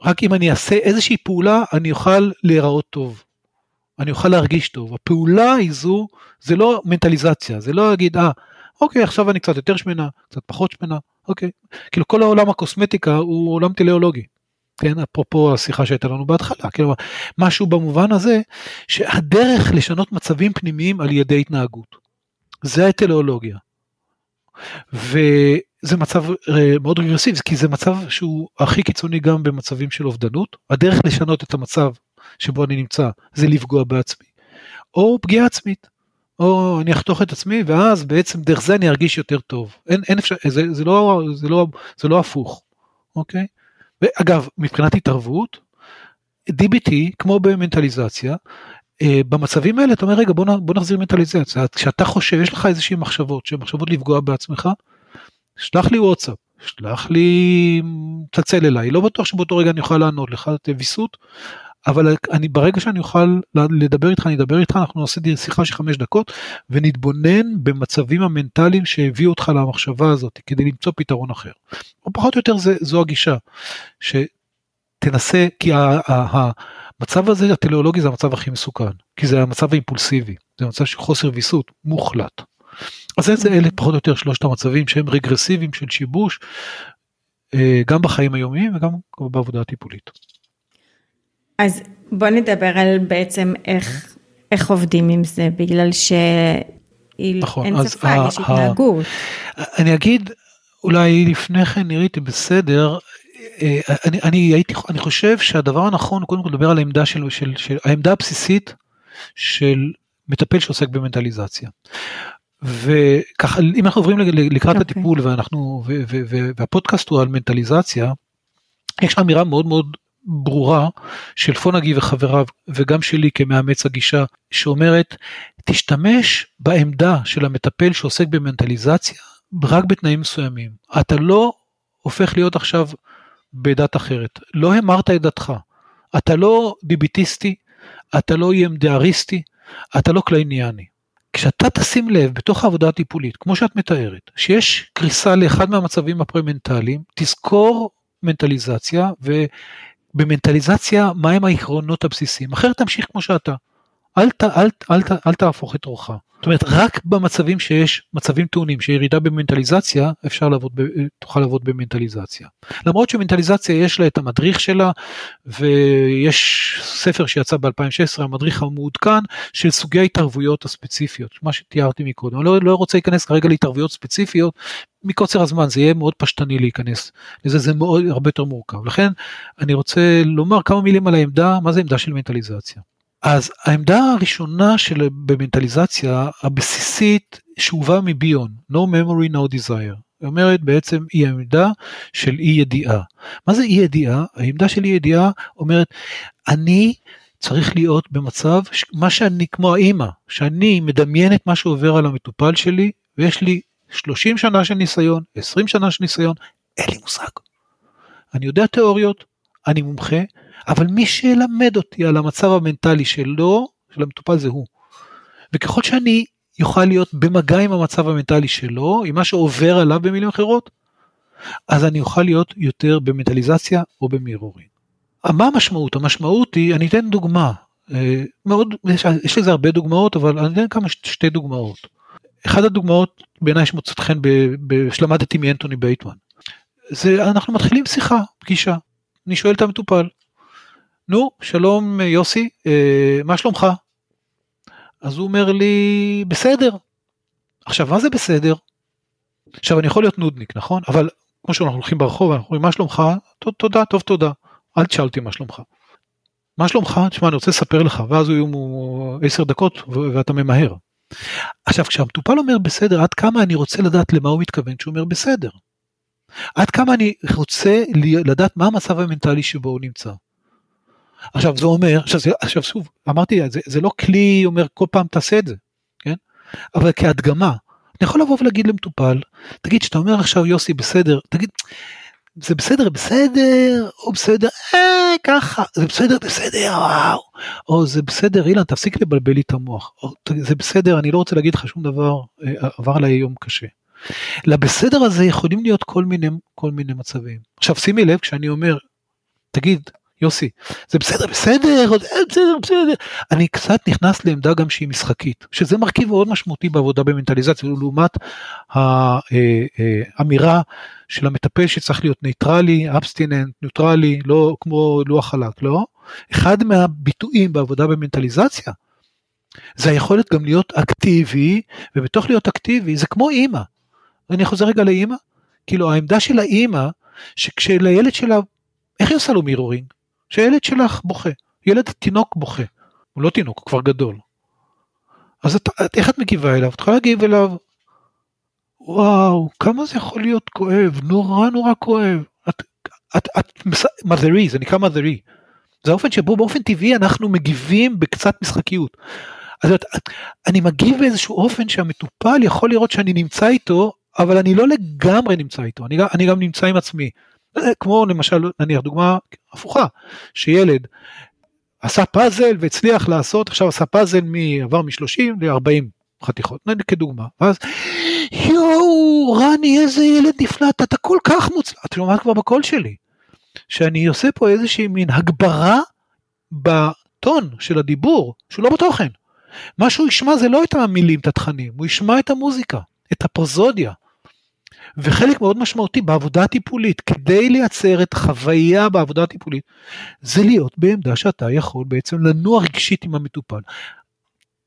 [SPEAKER 3] רק אם אני אעשה איזושהי פעולה אני אוכל להיראות טוב. אני אוכל להרגיש טוב. הפעולה היא זו, זה לא מנטליזציה, זה לא להגיד, אה, אוקיי, עכשיו אני קצת יותר שמנה, קצת פחות שמנה, אוקיי. כאילו כל העולם הקוסמטיקה הוא עולם טליאולוגי. כן, אפרופו השיחה שהייתה לנו בהתחלה, כאילו משהו במובן הזה, שהדרך לשנות מצבים פנימיים על ידי התנהגות. זה הטליאולוגיה. וזה מצב אה, מאוד רגרסיבי, כי זה מצב שהוא הכי קיצוני גם במצבים של אובדנות. הדרך לשנות את המצב שבו אני נמצא זה לפגוע בעצמי, או פגיעה עצמית, או אני אחתוך את עצמי ואז בעצם דרך זה אני ארגיש יותר טוב. אין, אין אפשר, זה, זה, לא, זה, לא, זה לא הפוך, אוקיי? ואגב, מבחינת התערבות, DBT, כמו במנטליזציה, אה, במצבים האלה אתה אומר רגע בוא, בוא נחזיר מנטליזציה, כשאתה חושב, יש לך איזושהי מחשבות, שהן מחשבות לפגוע בעצמך, שלח לי וואטסאפ, שלח לי, תצל אליי, לא בטוח שבאותו רגע אני אוכל לענות לך, את ויסות, אבל אני ברגע שאני אוכל לדבר איתך אני אדבר איתך אנחנו נעשה שיחה של חמש דקות ונתבונן במצבים המנטליים שהביאו אותך למחשבה הזאת כדי למצוא פתרון אחר. או פחות או יותר זה, זו הגישה שתנסה כי המצב הזה הטליאולוגי זה המצב הכי מסוכן, כי זה המצב האימפולסיבי, זה מצב של חוסר ויסות מוחלט. אז איזה אלה פחות או יותר שלושת המצבים שהם רגרסיביים של שיבוש, אה, גם בחיים היומיים וגם בעבודה הטיפולית.
[SPEAKER 2] אז בוא נדבר על בעצם איך, איך עובדים עם זה, בגלל שאין
[SPEAKER 3] נכון,
[SPEAKER 2] שפה, יש התנהגות.
[SPEAKER 3] אני אגיד, אולי לפני כן נראיתי בסדר, אה, אני, אני הייתי, אני חושב שהדבר הנכון הוא קודם כל לדבר על העמדה של, של, של העמדה הבסיסית של מטפל שעוסק במנטליזציה. וככה אם אנחנו עוברים לקראת okay. אוקיי. הטיפול ואנחנו ו, ו, ו, והפודקאסט הוא על מנטליזציה, יש אמירה מאוד מאוד ברורה של פונגי וחבריו וגם שלי כמאמץ הגישה שאומרת תשתמש בעמדה של המטפל שעוסק במנטליזציה רק בתנאים מסוימים. אתה לא הופך להיות עכשיו בדת אחרת. לא המרת את דתך. אתה לא דיביטיסטי, אתה לא EMDRיסטי, אתה לא קלייניאני. כשאתה תשים לב בתוך העבודה הטיפולית, כמו שאת מתארת, שיש קריסה לאחד מהמצבים הפרמנטליים, תזכור מנטליזציה, ובמנטליזציה מהם העקרונות הבסיסיים, אחרת תמשיך כמו שאתה. אל, ת, אל, אל, אל, אל תהפוך את רוחך. זאת אומרת, רק במצבים שיש מצבים טעונים, שירידה במנטליזציה, אפשר לעבוד, תוכל לעבוד במנטליזציה. למרות שמנטליזציה יש לה את המדריך שלה, ויש ספר שיצא ב-2016, המדריך המעודכן, של סוגי ההתערבויות הספציפיות, מה שתיארתי מקודם. אני לא, לא רוצה להיכנס כרגע להתערבויות ספציפיות, מקוצר הזמן זה יהיה מאוד פשטני להיכנס לזה, זה מאוד הרבה יותר מורכב. לכן אני רוצה לומר כמה מילים על העמדה, מה זה עמדה של מנטליזציה. אז העמדה הראשונה של במנטליזציה הבסיסית שאובה מביון, no memory no desire. היא אומרת בעצם היא העמדה של אי ידיעה. מה זה אי ידיעה? העמדה של אי ידיעה אומרת אני צריך להיות במצב מה שאני כמו האימא שאני מדמיין את מה שעובר על המטופל שלי ויש לי 30 שנה של ניסיון 20 שנה של ניסיון אין לי מושג. אני יודע תיאוריות אני מומחה אבל מי שילמד אותי על המצב המנטלי שלו, של המטופל זה הוא. וככל שאני יוכל להיות במגע עם המצב המנטלי שלו, עם מה שעובר עליו במילים אחרות, אז אני אוכל להיות יותר במנטליזציה או במירורים. מה המשמעות? המשמעות היא, אני אתן דוגמה, אה, מאוד, יש, יש לזה הרבה דוגמאות, אבל אני אתן כמה שתי דוגמאות. אחת הדוגמאות בעיניי שמוצאת חן שלמדתי מאנטוני בייטמן, זה אנחנו מתחילים שיחה, פגישה. אני שואל את המטופל, נו, שלום יוסי, אה, מה שלומך? אז הוא אומר לי, בסדר. עכשיו, מה זה בסדר? עכשיו, אני יכול להיות נודניק, נכון? אבל כמו שאנחנו הולכים ברחוב, אנחנו אומרים, מה שלומך? תודה, טוב, תודה. אל תשאל אותי מה שלומך. מה שלומך? תשמע, אני רוצה לספר לך, ואז הוא יהיו עשר דקות ואתה ממהר. עכשיו, כשהמטופל אומר בסדר, עד כמה אני רוצה לדעת למה הוא מתכוון כשהוא אומר בסדר? עד כמה אני רוצה לדעת מה המצב המנטלי שבו הוא נמצא? עכשיו זה אומר, עכשיו, זה, עכשיו שוב, אמרתי, זה, זה לא כלי אומר כל פעם תעשה את זה, כן? אבל כהדגמה, אני יכול לבוא ולהגיד למטופל, תגיד, שאתה אומר עכשיו יוסי בסדר, תגיד, זה בסדר, בסדר, או בסדר, אה, ככה, זה בסדר, בסדר, וואו, או זה בסדר, אילן, תפסיק לבלבל לי את המוח, או זה בסדר, אני לא רוצה להגיד לך שום דבר, אה, עבר עליי יום קשה. לבסדר הזה יכולים להיות כל מיני, כל מיני מצבים. עכשיו שימי לב, כשאני אומר, תגיד, יוסי, זה בסדר, בסדר, בסדר, בסדר. אני קצת נכנס לעמדה גם שהיא משחקית, שזה מרכיב מאוד משמעותי בעבודה במנטליזציה, לעומת האמירה אה, אה, של המטפל שצריך להיות ניטרלי, abstinent, ניוטרלי, לא כמו לוח חלק, לא? אחד מהביטויים בעבודה במנטליזציה, זה היכולת גם להיות אקטיבי, ובתוך להיות אקטיבי זה כמו אימא. אני חוזר רגע לאימא, כאילו העמדה של האימא, שכשלילד שלה, איך היא עושה לו מירורינג? שהילד שלך בוכה, ילד תינוק בוכה, הוא לא תינוק, הוא כבר גדול. אז את, את, איך את מגיבה אליו? את יכולה להגיב אליו, וואו, כמה זה יכול להיות כואב, נורא נורא כואב. את, את, את, מזרי, זה נקרא מזרי. זה האופן שבו באופן טבעי אנחנו מגיבים בקצת משחקיות. אז את, את, אני מגיב באיזשהו אופן שהמטופל יכול לראות שאני נמצא איתו, אבל אני לא לגמרי נמצא איתו, אני, אני גם נמצא עם עצמי. כמו למשל נניח דוגמה הפוכה שילד עשה פאזל והצליח לעשות עכשיו עשה פאזל מעבר מ-30 ל-40 חתיכות כדוגמה ואז יואו רני איזה ילד נפלא אתה כל כך מוצלח אתה שומעת כבר בקול שלי שאני עושה פה איזושהי מין הגברה בטון של הדיבור, שהוא לא בתוכן. מה שהוא ישמע זה לא את המילים, את התכנים, הוא ישמע את המוזיקה, את הפרוזודיה. וחלק מאוד משמעותי בעבודה הטיפולית, כדי לייצר את החוויה בעבודה הטיפולית, זה להיות בעמדה שאתה יכול בעצם לנוע רגשית עם המטופל.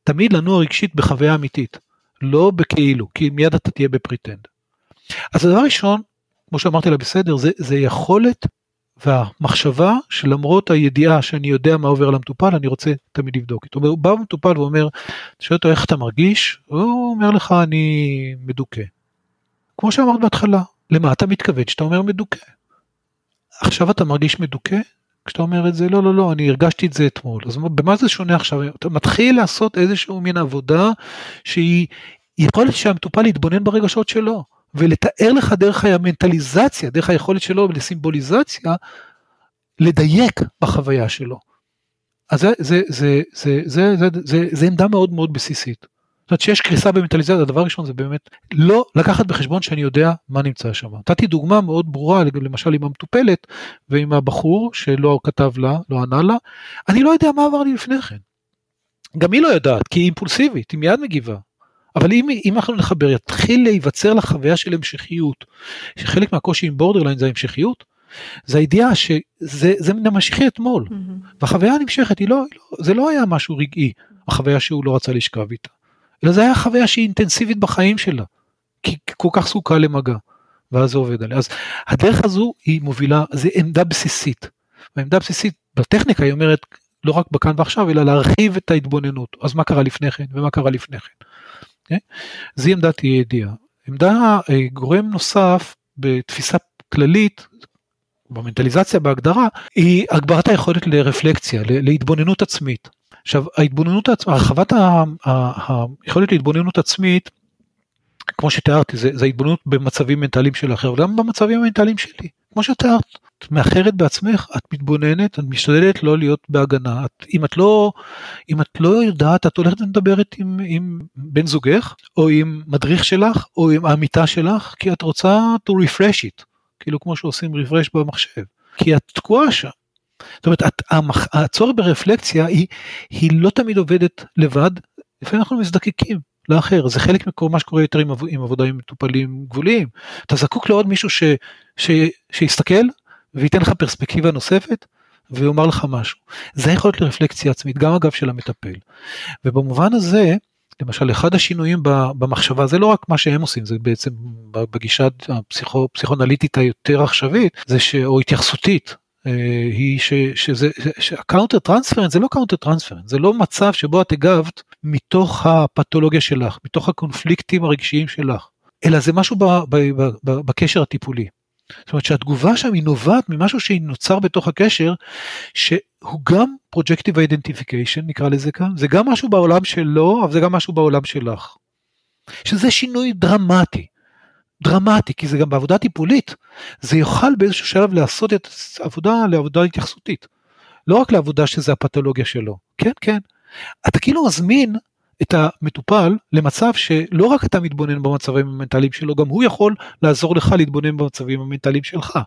[SPEAKER 3] תמיד לנוע רגשית בחוויה אמיתית, לא בכאילו, כי מיד אתה תהיה ב pretend. אז הדבר ראשון, כמו שאמרתי לה בסדר, זה, זה יכולת והמחשבה שלמרות הידיעה שאני יודע מה עובר על המטופל, אני רוצה תמיד לבדוק איתו. הוא בא המטופל ואומר, שואל אותו איך אתה מרגיש? הוא אומר לך אני מדוכא. כמו שאמרת בהתחלה, למה אתה מתכוון שאתה אומר מדוכא? עכשיו אתה מרגיש מדוכא? כשאתה אומר את זה, לא, לא, לא, אני הרגשתי את זה אתמול. אז במה זה שונה עכשיו? אתה מתחיל לעשות איזשהו מין עבודה שהיא יכולת שהמטופל יתבונן ברגשות שלו, ולתאר לך דרך המנטליזציה, דרך היכולת שלו לסימבוליזציה, לדייק בחוויה שלו. אז זה, זה, זה, זה, זה, זה, זה, זה עמדה מאוד מאוד בסיסית. זאת אומרת שיש קריסה במנטליזציה, הדבר הראשון זה באמת לא לקחת בחשבון שאני יודע מה נמצא שם. נתתי דוגמה מאוד ברורה, למשל עם המטופלת ועם הבחור שלא כתב לה, לא ענה לה, אני לא יודע מה עבר לי לפני כן. גם היא לא יודעת, כי היא אימפולסיבית, היא מיד מגיבה. אבל אם, אם אנחנו נחבר, יתחיל להיווצר לה חוויה של המשכיות, שחלק מהקושי עם בורדרליין זה ההמשכיות, זה הידיעה שזה זה ממשיכי אתמול, mm-hmm. והחוויה הנמשכת היא לא, לא, זה לא היה משהו רגעי, החוויה שהוא לא רצה לשכב איתה. אלא זה היה חוויה שהיא אינטנסיבית בחיים שלה, כי כל כך זקוקה למגע, ואז זה עובד עליה. אז הדרך הזו היא מובילה, זה עמדה בסיסית. והעמדה הבסיסית בטכניקה היא אומרת, לא רק בכאן ועכשיו, אלא להרחיב את ההתבוננות. אז מה קרה לפני כן, ומה קרה לפני כן. Okay? אוקיי? זו עמדת ידיעה. עמדה, אה, גורם נוסף בתפיסה כללית, במנטליזציה בהגדרה, היא הגברת היכולת לרפלקציה, להתבוננות עצמית. עכשיו ההתבוננות עצמית, הרחבת היכולת להתבוננות עצמית, כמו שתיארתי, זה, זה התבוננות במצבים מנטליים של אחר, וגם במצבים המנטליים שלי, כמו שתיארת. את מאחרת בעצמך, את מתבוננת, את משתדלת לא להיות בהגנה. את, אם, את לא, אם את לא יודעת, את הולכת ומדברת עם, עם בן זוגך, או עם מדריך שלך, או עם העמיתה שלך, כי את רוצה to refresh it, כאילו כמו שעושים refresh במחשב. כי את תקועה שם. זאת אומרת, הצורך ברפלקציה היא, היא לא תמיד עובדת לבד, לפעמים אנחנו מזדקקים לאחר, זה חלק ממה שקורה יותר עם, עם עבודה עם מטופלים גבוליים. אתה זקוק לעוד מישהו ש, ש, שיסתכל וייתן לך פרספקטיבה נוספת ויאמר לך משהו. זה יכול להיות לרפלקציה עצמית, גם אגב של המטפל. ובמובן הזה, למשל אחד השינויים במחשבה זה לא רק מה שהם עושים זה בעצם בגישה הפסיכואנליטית היותר עכשווית זה ש... או התייחסותית היא ש, שזה, שה counter transference זה לא counter transference, זה לא מצב שבו את הגבת מתוך הפתולוגיה שלך, מתוך הקונפליקטים הרגשיים שלך, אלא זה משהו ב, ב, ב, ב, בקשר הטיפולי. זאת אומרת שהתגובה שם היא נובעת ממשהו שנוצר בתוך הקשר, שהוא גם projective identification נקרא לזה כאן, זה גם משהו בעולם שלו, אבל זה גם משהו בעולם שלך. שזה שינוי דרמטי. דרמטי, כי זה גם בעבודה טיפולית, זה יוכל באיזשהו שלב לעשות את העבודה לעבודה התייחסותית. לא רק לעבודה שזה הפתולוגיה שלו, כן, כן. אתה כאילו מזמין את המטופל למצב שלא רק אתה מתבונן במצבים המנטליים שלו, גם הוא יכול לעזור לך להתבונן במצבים המנטליים שלך.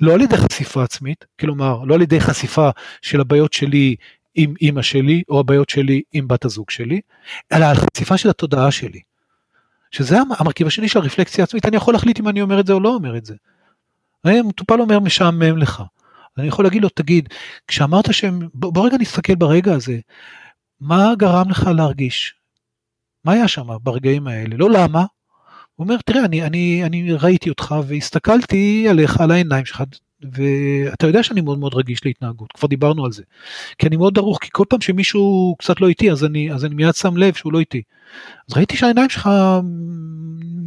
[SPEAKER 3] לא על ידי חשיפה עצמית, כלומר, לא על ידי חשיפה של הבעיות שלי עם אימא שלי, או הבעיות שלי עם בת הזוג שלי, אלא על חשיפה של התודעה שלי. שזה המרכיב השני של הרפלקציה עצמית, אני יכול להחליט אם אני אומר את זה או לא אומר את זה. מטופל אומר משעמם לך. אני יכול להגיד לו, תגיד, כשאמרת שהם, בוא, בוא רגע נסתכל ברגע הזה, מה גרם לך להרגיש? מה היה שם ברגעים האלה? לא למה. הוא אומר, תראה, אני, אני, אני ראיתי אותך והסתכלתי עליך, על העיניים שלך, ואתה יודע שאני מאוד מאוד רגיש להתנהגות, כבר דיברנו על זה. כי אני מאוד דרוך, כי כל פעם שמישהו קצת לא איתי, אז אני, אז אני מיד שם לב שהוא לא איתי. אז ראיתי שהעיניים שלך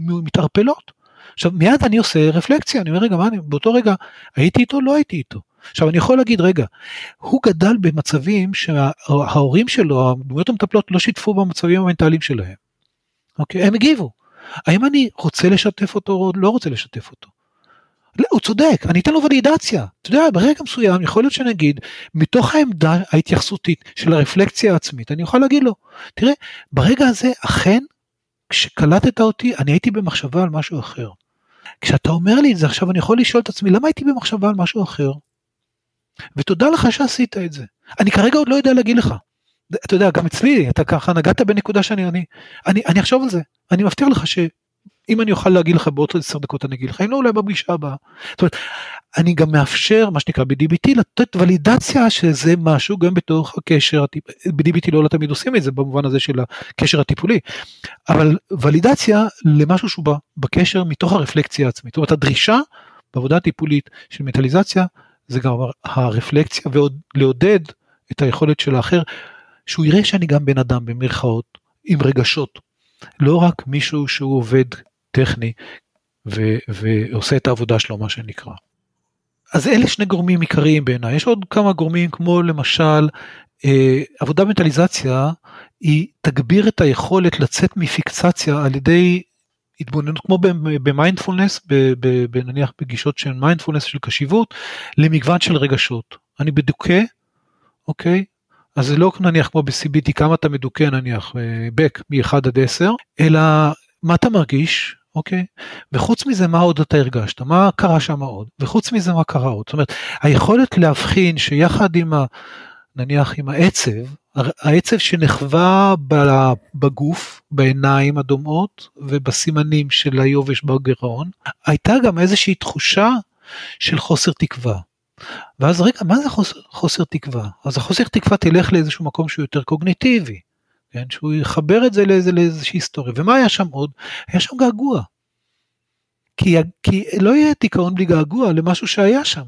[SPEAKER 3] מתערפלות. עכשיו מיד אני עושה רפלקציה, אני אומר רגע, מה אני, באותו רגע הייתי איתו, לא הייתי איתו. עכשיו אני יכול להגיד רגע, הוא גדל במצבים שההורים שלו, הדמויות המטפלות לא שיתפו במצבים המנטליים שלהם. אוקיי, הם הגיבו. האם אני רוצה לשתף אותו או לא רוצה לשתף אותו? לא, הוא צודק, אני אתן לו ולידציה. אתה יודע, ברגע מסוים יכול להיות שנגיד, מתוך העמדה ההתייחסותית של הרפלקציה העצמית, אני יכול להגיד לו, תראה, ברגע הזה אכן, כשקלטת אותי, אני הייתי במחשבה על משהו אחר. כשאתה אומר לי את זה עכשיו, אני יכול לשאול את עצמי, למה הייתי במחשבה על משהו אחר? ותודה לך שעשית את זה. אני כרגע עוד לא יודע להגיד לך. אתה יודע, גם אצלי, אתה ככה נגעת בנקודה שאני, אני, אני, אני אחשוב על זה. אני מבטיח לך שאם אני אוכל להגיד לך בעוד עשר דקות אני אגיד לך, אם לא אולי בפגישה הבאה. זאת אומרת, אני גם מאפשר, מה שנקרא ב-DBT, לתת ולידציה שזה משהו גם בתוך הקשר, ב-DBT לא תמיד עושים את זה במובן הזה של הקשר הטיפולי, אבל ולידציה למשהו שהוא בקשר מתוך הרפלקציה העצמית. זאת אומרת, הדרישה בעבודה הטיפולית של מטאליזציה זה גם הרפלקציה ולעודד את היכולת של האחר, שהוא יראה שאני גם בן אדם במרכאות, עם רגשות, לא רק מישהו שהוא עובד טכני ו- ועושה את העבודה שלו מה שנקרא. אז אלה שני גורמים עיקריים בעיניי, יש עוד כמה גורמים כמו למשל אה, עבודה מנטליזציה היא תגביר את היכולת לצאת מפיקסציה על ידי התבוננות כמו במיינדפולנס, נניח בגישות של מיינדפולנס של קשיבות, למגוון של רגשות. אני בדוכא, אוקיי? אז זה לא נניח כמו ב-CBT כמה אתה מדוכא נניח בק מ-1 עד 10, אלא מה אתה מרגיש, אוקיי? וחוץ מזה מה עוד אתה הרגשת, מה קרה שם עוד, וחוץ מזה מה קרה עוד. זאת אומרת, היכולת להבחין שיחד עם ה... נניח עם העצב, העצב שנחווה בגוף, בעיניים הדומעות ובסימנים של היובש בגרעון, הייתה גם איזושהי תחושה של חוסר תקווה. ואז רגע, מה זה חוסר, חוסר תקווה? אז החוסר תקווה תלך לאיזשהו מקום שהוא יותר קוגניטיבי, כן? שהוא יחבר את זה לאיזה, לאיזושהי היסטוריה. ומה היה שם עוד? היה שם געגוע. כי, כי לא יהיה דיכאון בלי געגוע למשהו שהיה שם.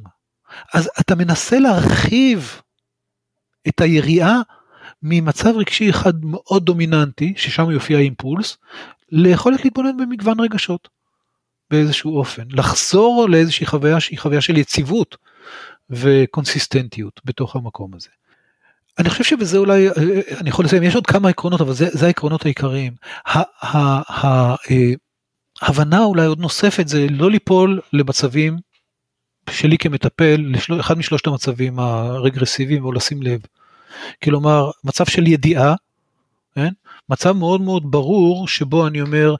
[SPEAKER 3] אז אתה מנסה להרחיב את היריעה ממצב רגשי אחד מאוד דומיננטי, ששם יופיע אימפולס, ליכולת להתבונן במגוון רגשות באיזשהו אופן. לחזור לאיזושהי חוויה שהיא חוויה של יציבות וקונסיסטנטיות בתוך המקום הזה. אני חושב שבזה אולי, אני יכול לסיים, יש עוד כמה עקרונות, אבל זה, זה העקרונות העיקריים. ההבנה אה, אולי עוד נוספת זה לא ליפול למצבים שלי כמטפל, אחד משלושת המצבים הרגרסיביים, או לשים לב. כלומר, מצב של ידיעה, כן? מצב מאוד מאוד ברור שבו אני אומר,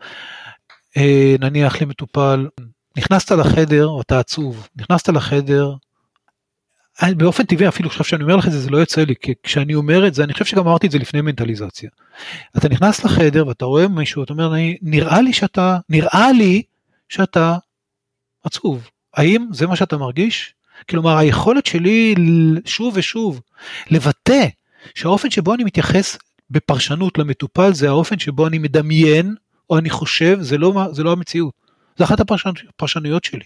[SPEAKER 3] אה, נניח למטופל, נכנסת לחדר, אתה עצוב, נכנסת לחדר, באופן טבעי אפילו עכשיו שאני אומר לך את זה זה לא יוצא לי כי כשאני אומר את זה אני חושב שגם אמרתי את זה לפני מנטליזציה. אתה נכנס לחדר ואתה רואה מישהו אתה אומר נראה לי שאתה נראה לי שאתה עצוב האם זה מה שאתה מרגיש? כלומר היכולת שלי שוב ושוב לבטא שהאופן שבו אני מתייחס בפרשנות למטופל זה האופן שבו אני מדמיין או אני חושב זה לא, זה לא המציאות. זה אחת הפרשנויות שלי.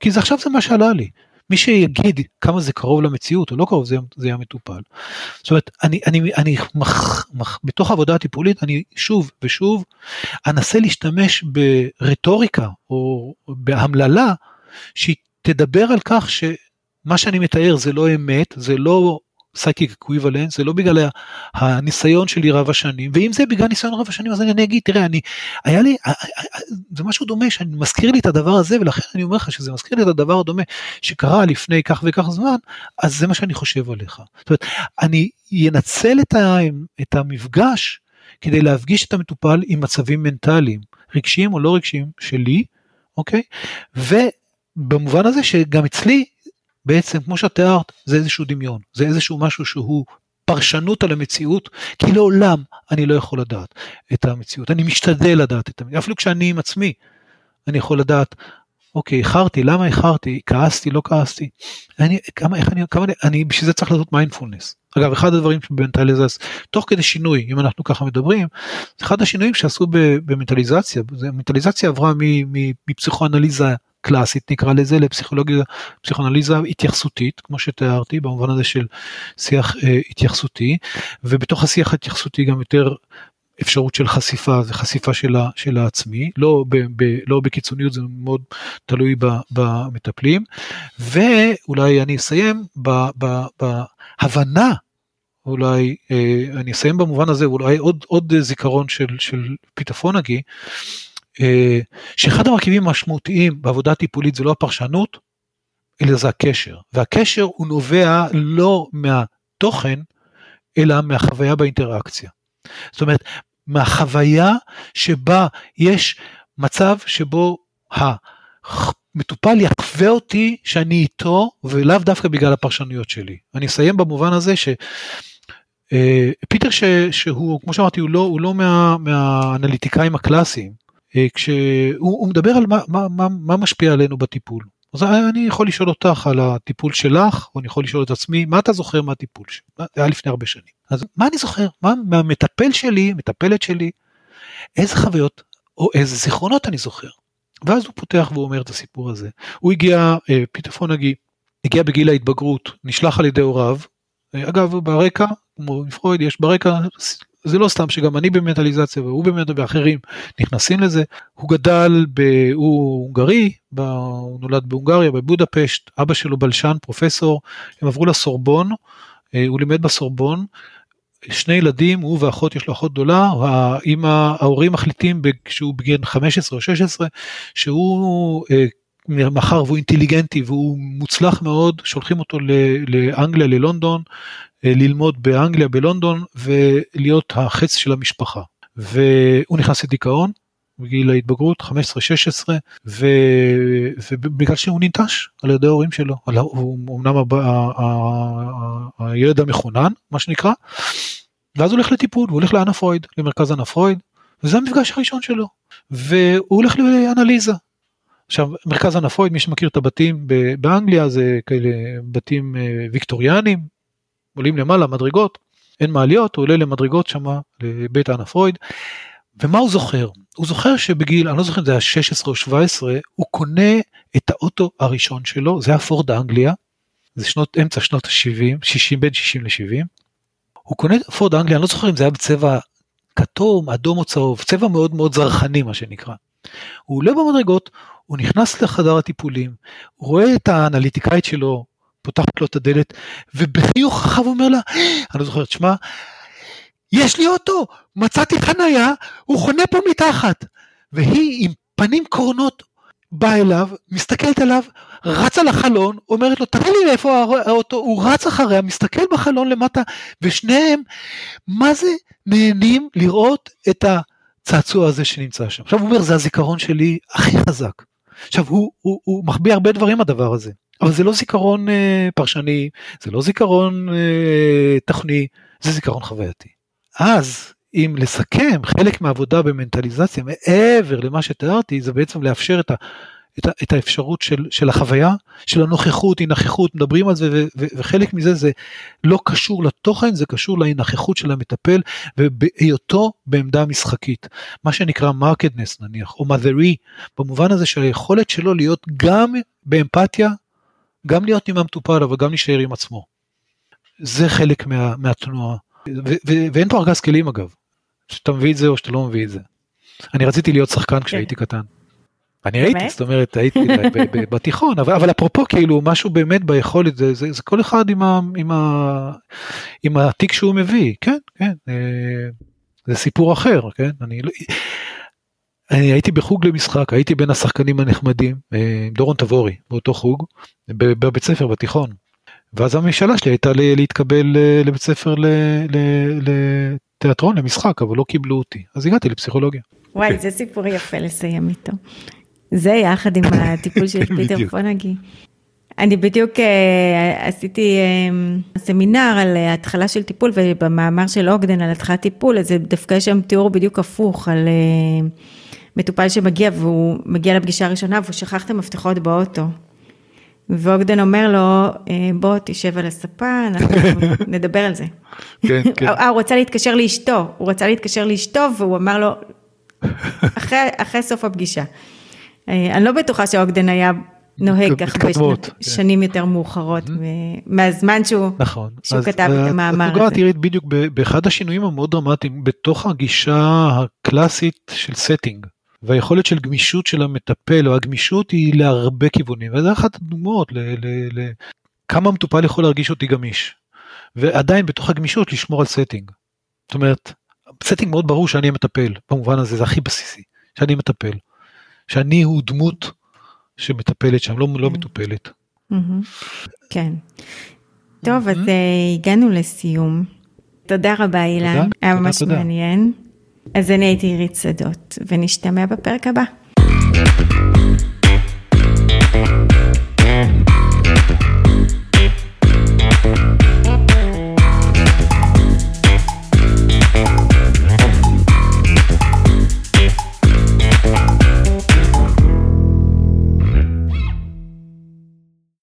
[SPEAKER 3] כי זה עכשיו זה מה שעלה לי. מי שיגיד כמה זה קרוב למציאות או לא קרוב זה, זה יהיה מטופל. זאת אומרת, אני, אני, אני מח, מח, בתוך העבודה הטיפולית אני שוב ושוב אנסה להשתמש ברטוריקה או בהמללה שהיא תדבר על כך שמה שאני מתאר זה לא אמת, זה לא psychic equivalent, זה לא בגלל הניסיון שלי רב השנים, ואם זה בגלל ניסיון רב השנים אז אני אגיד, תראה, אני, היה לי, זה משהו דומה, שאני מזכיר לי את הדבר הזה, ולכן אני אומר לך שזה מזכיר לי את הדבר הדומה שקרה לפני כך וכך זמן, אז זה מה שאני חושב עליך. זאת אומרת, אני אנצל את, ה, את המפגש כדי להפגיש את המטופל עם מצבים מנטליים, רגשיים או לא רגשיים שלי, אוקיי? ובמובן הזה שגם אצלי בעצם, כמו שאת תיארת, זה איזשהו דמיון, זה איזשהו משהו שהוא פרשנות על המציאות, כי לעולם אני לא יכול לדעת את המציאות, אני משתדל לדעת את המציאות, אפילו כשאני עם עצמי, אני יכול לדעת, אוקיי, איחרתי, למה איחרתי, כעסתי, לא כעסתי, אני, כמה, איך אני, כמה, אני, בשביל זה צריך לעשות מיינדפולנס. אגב, אחד הדברים שבמנטליזציה, תוך כדי שינוי, אם אנחנו ככה מדברים, אחד השינויים שעשו במנטליזציה, מנטליזציה עברה מפסיכואנליזה קלאסית נקרא לזה לפסיכולוגיה פסיכואנליזה התייחסותית כמו שתיארתי במובן הזה של שיח אה, התייחסותי. ובתוך השיח ההתייחסותי גם יותר אפשרות של חשיפה זה חשיפה של, ה, של העצמי. לא, ב, ב, לא בקיצוניות זה מאוד תלוי ב, במטפלים. ואולי אני אסיים בהבנה אולי אה, אני אסיים במובן הזה אולי עוד עוד זיכרון של של פיטפונגי שאחד המרכיבים המשמעותיים בעבודה טיפולית זה לא הפרשנות, אלא זה הקשר. והקשר הוא נובע לא מהתוכן, אלא מהחוויה באינטראקציה. זאת אומרת, מהחוויה שבה יש מצב שבו שהמטופל יחווה אותי שאני איתו ולאו דווקא בגלל הפרשנויות שלי. אני אסיים במובן הזה ש... אה, פיטר שהוא כמו שאמרתי הוא לא, הוא לא מה, מהאנליטיקאים הקלאסיים אה, כשהוא מדבר על מה, מה, מה, מה משפיע עלינו בטיפול. אז אני יכול לשאול אותך על הטיפול שלך או אני יכול לשאול את עצמי מה אתה זוכר מהטיפול שלי, זה היה לפני הרבה שנים. אז מה אני זוכר? מה מהמטפל שלי, מטפלת שלי, איזה חוויות או איזה זיכרונות אני זוכר. ואז הוא פותח והוא אומר את הסיפור הזה. הוא הגיע, אה, פיטר פונגי, הגיע בגיל ההתבגרות, נשלח על ידי הוריו, אה, אגב ברקע, כמו עם פרויד, יש ברקע, זה לא סתם שגם אני במנטליזציה והוא באמת ואחרים נכנסים לזה. הוא גדל, ב, הוא הונגרי, ב, הוא נולד בהונגריה, בבודפשט, אבא שלו בלשן, פרופסור, הם עברו לסורבון, אה, הוא לימד בסורבון, שני ילדים, הוא ואחות, יש לו אחות גדולה, האמא, ההורים מחליטים כשהוא בגיל 15 או 16, שהוא, אה, מאחר והוא אינטליגנטי והוא מוצלח מאוד, שולחים אותו לאנגליה, ללונדון, ללמוד באנגליה, בלונדון, ולהיות החץ של המשפחה. והוא נכנס לדיכאון, בגיל ההתבגרות, 15-16, ובגלל שהוא ננטש על ידי ההורים שלו, הוא אמנם הילד המחונן, מה שנקרא, ואז הוא הולך לטיפול, הוא הולך לאנה פרויד, למרכז אנה פרויד, וזה המפגש הראשון שלו, והוא הולך לאנליזה. עכשיו, מרכז אנה פרויד, מי שמכיר את הבתים באנגליה, זה כאלה בתים אה, ויקטוריאנים, עולים למעלה, מדרגות, אין מעליות, הוא עולה למדרגות שמה, לבית אנה פרויד, ומה הוא זוכר? הוא זוכר שבגיל, אני לא זוכר אם זה היה 16 או 17, הוא קונה את האוטו הראשון שלו, זה היה פורד אנגליה, זה שנות, אמצע שנות ה-70, 60, בין 60 ל-70. הוא קונה את פורד אנגליה, אני לא זוכר אם זה היה בצבע כתום, אדום או צהוב, צבע מאוד מאוד זרחני מה שנקרא. הוא עולה במדרגות, הוא נכנס לחדר הטיפולים, הוא רואה את האנליטיקאית שלו, פותחת לו את הדלת, ובחיוך רחב אומר לה, אני לא זוכר את שמה, יש לי אוטו, מצאתי חנייה, הוא חונה פה מתחת. והיא עם פנים קורנות באה אליו, מסתכלת עליו, רצה לחלון, אומרת לו, תראה לי איפה האוטו, הוא רץ אחריה, מסתכל בחלון למטה, ושניהם, מה זה נהנים לראות את הצעצוע הזה שנמצא שם. עכשיו הוא אומר, זה הזיכרון שלי הכי חזק. עכשיו הוא, הוא, הוא מחביא הרבה דברים הדבר הזה, אבל זה לא זיכרון אה, פרשני, זה לא זיכרון אה, תכני, זה זיכרון חווייתי. אז אם לסכם חלק מהעבודה במנטליזציה מעבר למה שתיארתי זה בעצם לאפשר את, ה, את, את האפשרות של, של החוויה של הנוכחות היא נוכחות מדברים על זה ו, ו, וחלק מזה זה לא קשור לתוכן זה קשור לנוכחות של המטפל ובהיותו בעמדה משחקית מה שנקרא מרקדנס נניח או מזרי במובן הזה של היכולת שלו להיות גם באמפתיה גם להיות עם המטופל אבל גם להישאר עם עצמו. זה חלק מה, מהתנועה ואין פה ארגז כלים אגב, שאתה מביא את זה או שאתה לא מביא את זה. אני רציתי להיות שחקן כשהייתי כן. קטן. אני הייתי, זאת אומרת, הייתי בתיכון, אבל, אבל אפרופו כאילו משהו באמת ביכולת, זה, זה, זה כל אחד עם, ה, עם, ה, עם התיק שהוא מביא, כן, כן, אה, זה סיפור אחר, כן, אני לא... אני הייתי בחוג למשחק, הייתי בין השחקנים הנחמדים, אה, דורון תבורי, באותו חוג, בבית ספר, בתיכון. ואז המשאלה שלי הייתה להתקבל אה, לבית ספר לתיאטרון, למשחק, אבל לא קיבלו אותי. אז הגעתי לפסיכולוגיה.
[SPEAKER 2] וואי, זה סיפור יפה לסיים איתו. זה יחד עם הטיפול של פיטר פונגי. אני בדיוק uh, עשיתי uh, סמינר על התחלה של טיפול, ובמאמר של אוגדן על התחלת טיפול, אז דווקא יש שם תיאור בדיוק הפוך על uh, מטופל שמגיע והוא מגיע לפגישה הראשונה והוא שכח את המפתחות באוטו. ואוגדן אומר לו, אה, בוא תשב על הספה, אנחנו נדבר על זה. כן, כן. אה, הוא רצה להתקשר לאשתו, הוא רצה להתקשר לאשתו והוא אמר לו, אחרי, אחרי סוף הפגישה. אה, אני לא בטוחה שאוגדן היה נוהג כך בשנים כן. יותר מאוחרות, מהזמן שהוא, נכון. כתב את המאמר
[SPEAKER 3] הזה. תראי בדיוק באחד השינויים המאוד דרמטיים, בתוך הגישה הקלאסית של setting. והיכולת של גמישות של המטפל, או הגמישות היא להרבה כיוונים, וזה אחת הדוגמאות לכמה מטופל יכול להרגיש אותי גמיש, ועדיין בתוך הגמישות לשמור על setting. זאת אומרת, setting מאוד ברור שאני המטפל, במובן הזה זה הכי בסיסי, שאני מטפל, שאני הוא דמות שמטפלת שם, לא, לא mm-hmm. לא מטופלת. Mm-hmm.
[SPEAKER 2] כן. טוב, mm-hmm. אז אה, הגענו לסיום. תודה רבה אילן, היה ממש מעניין. אז אני הייתי עירית שדות, ונשתמע בפרק הבא.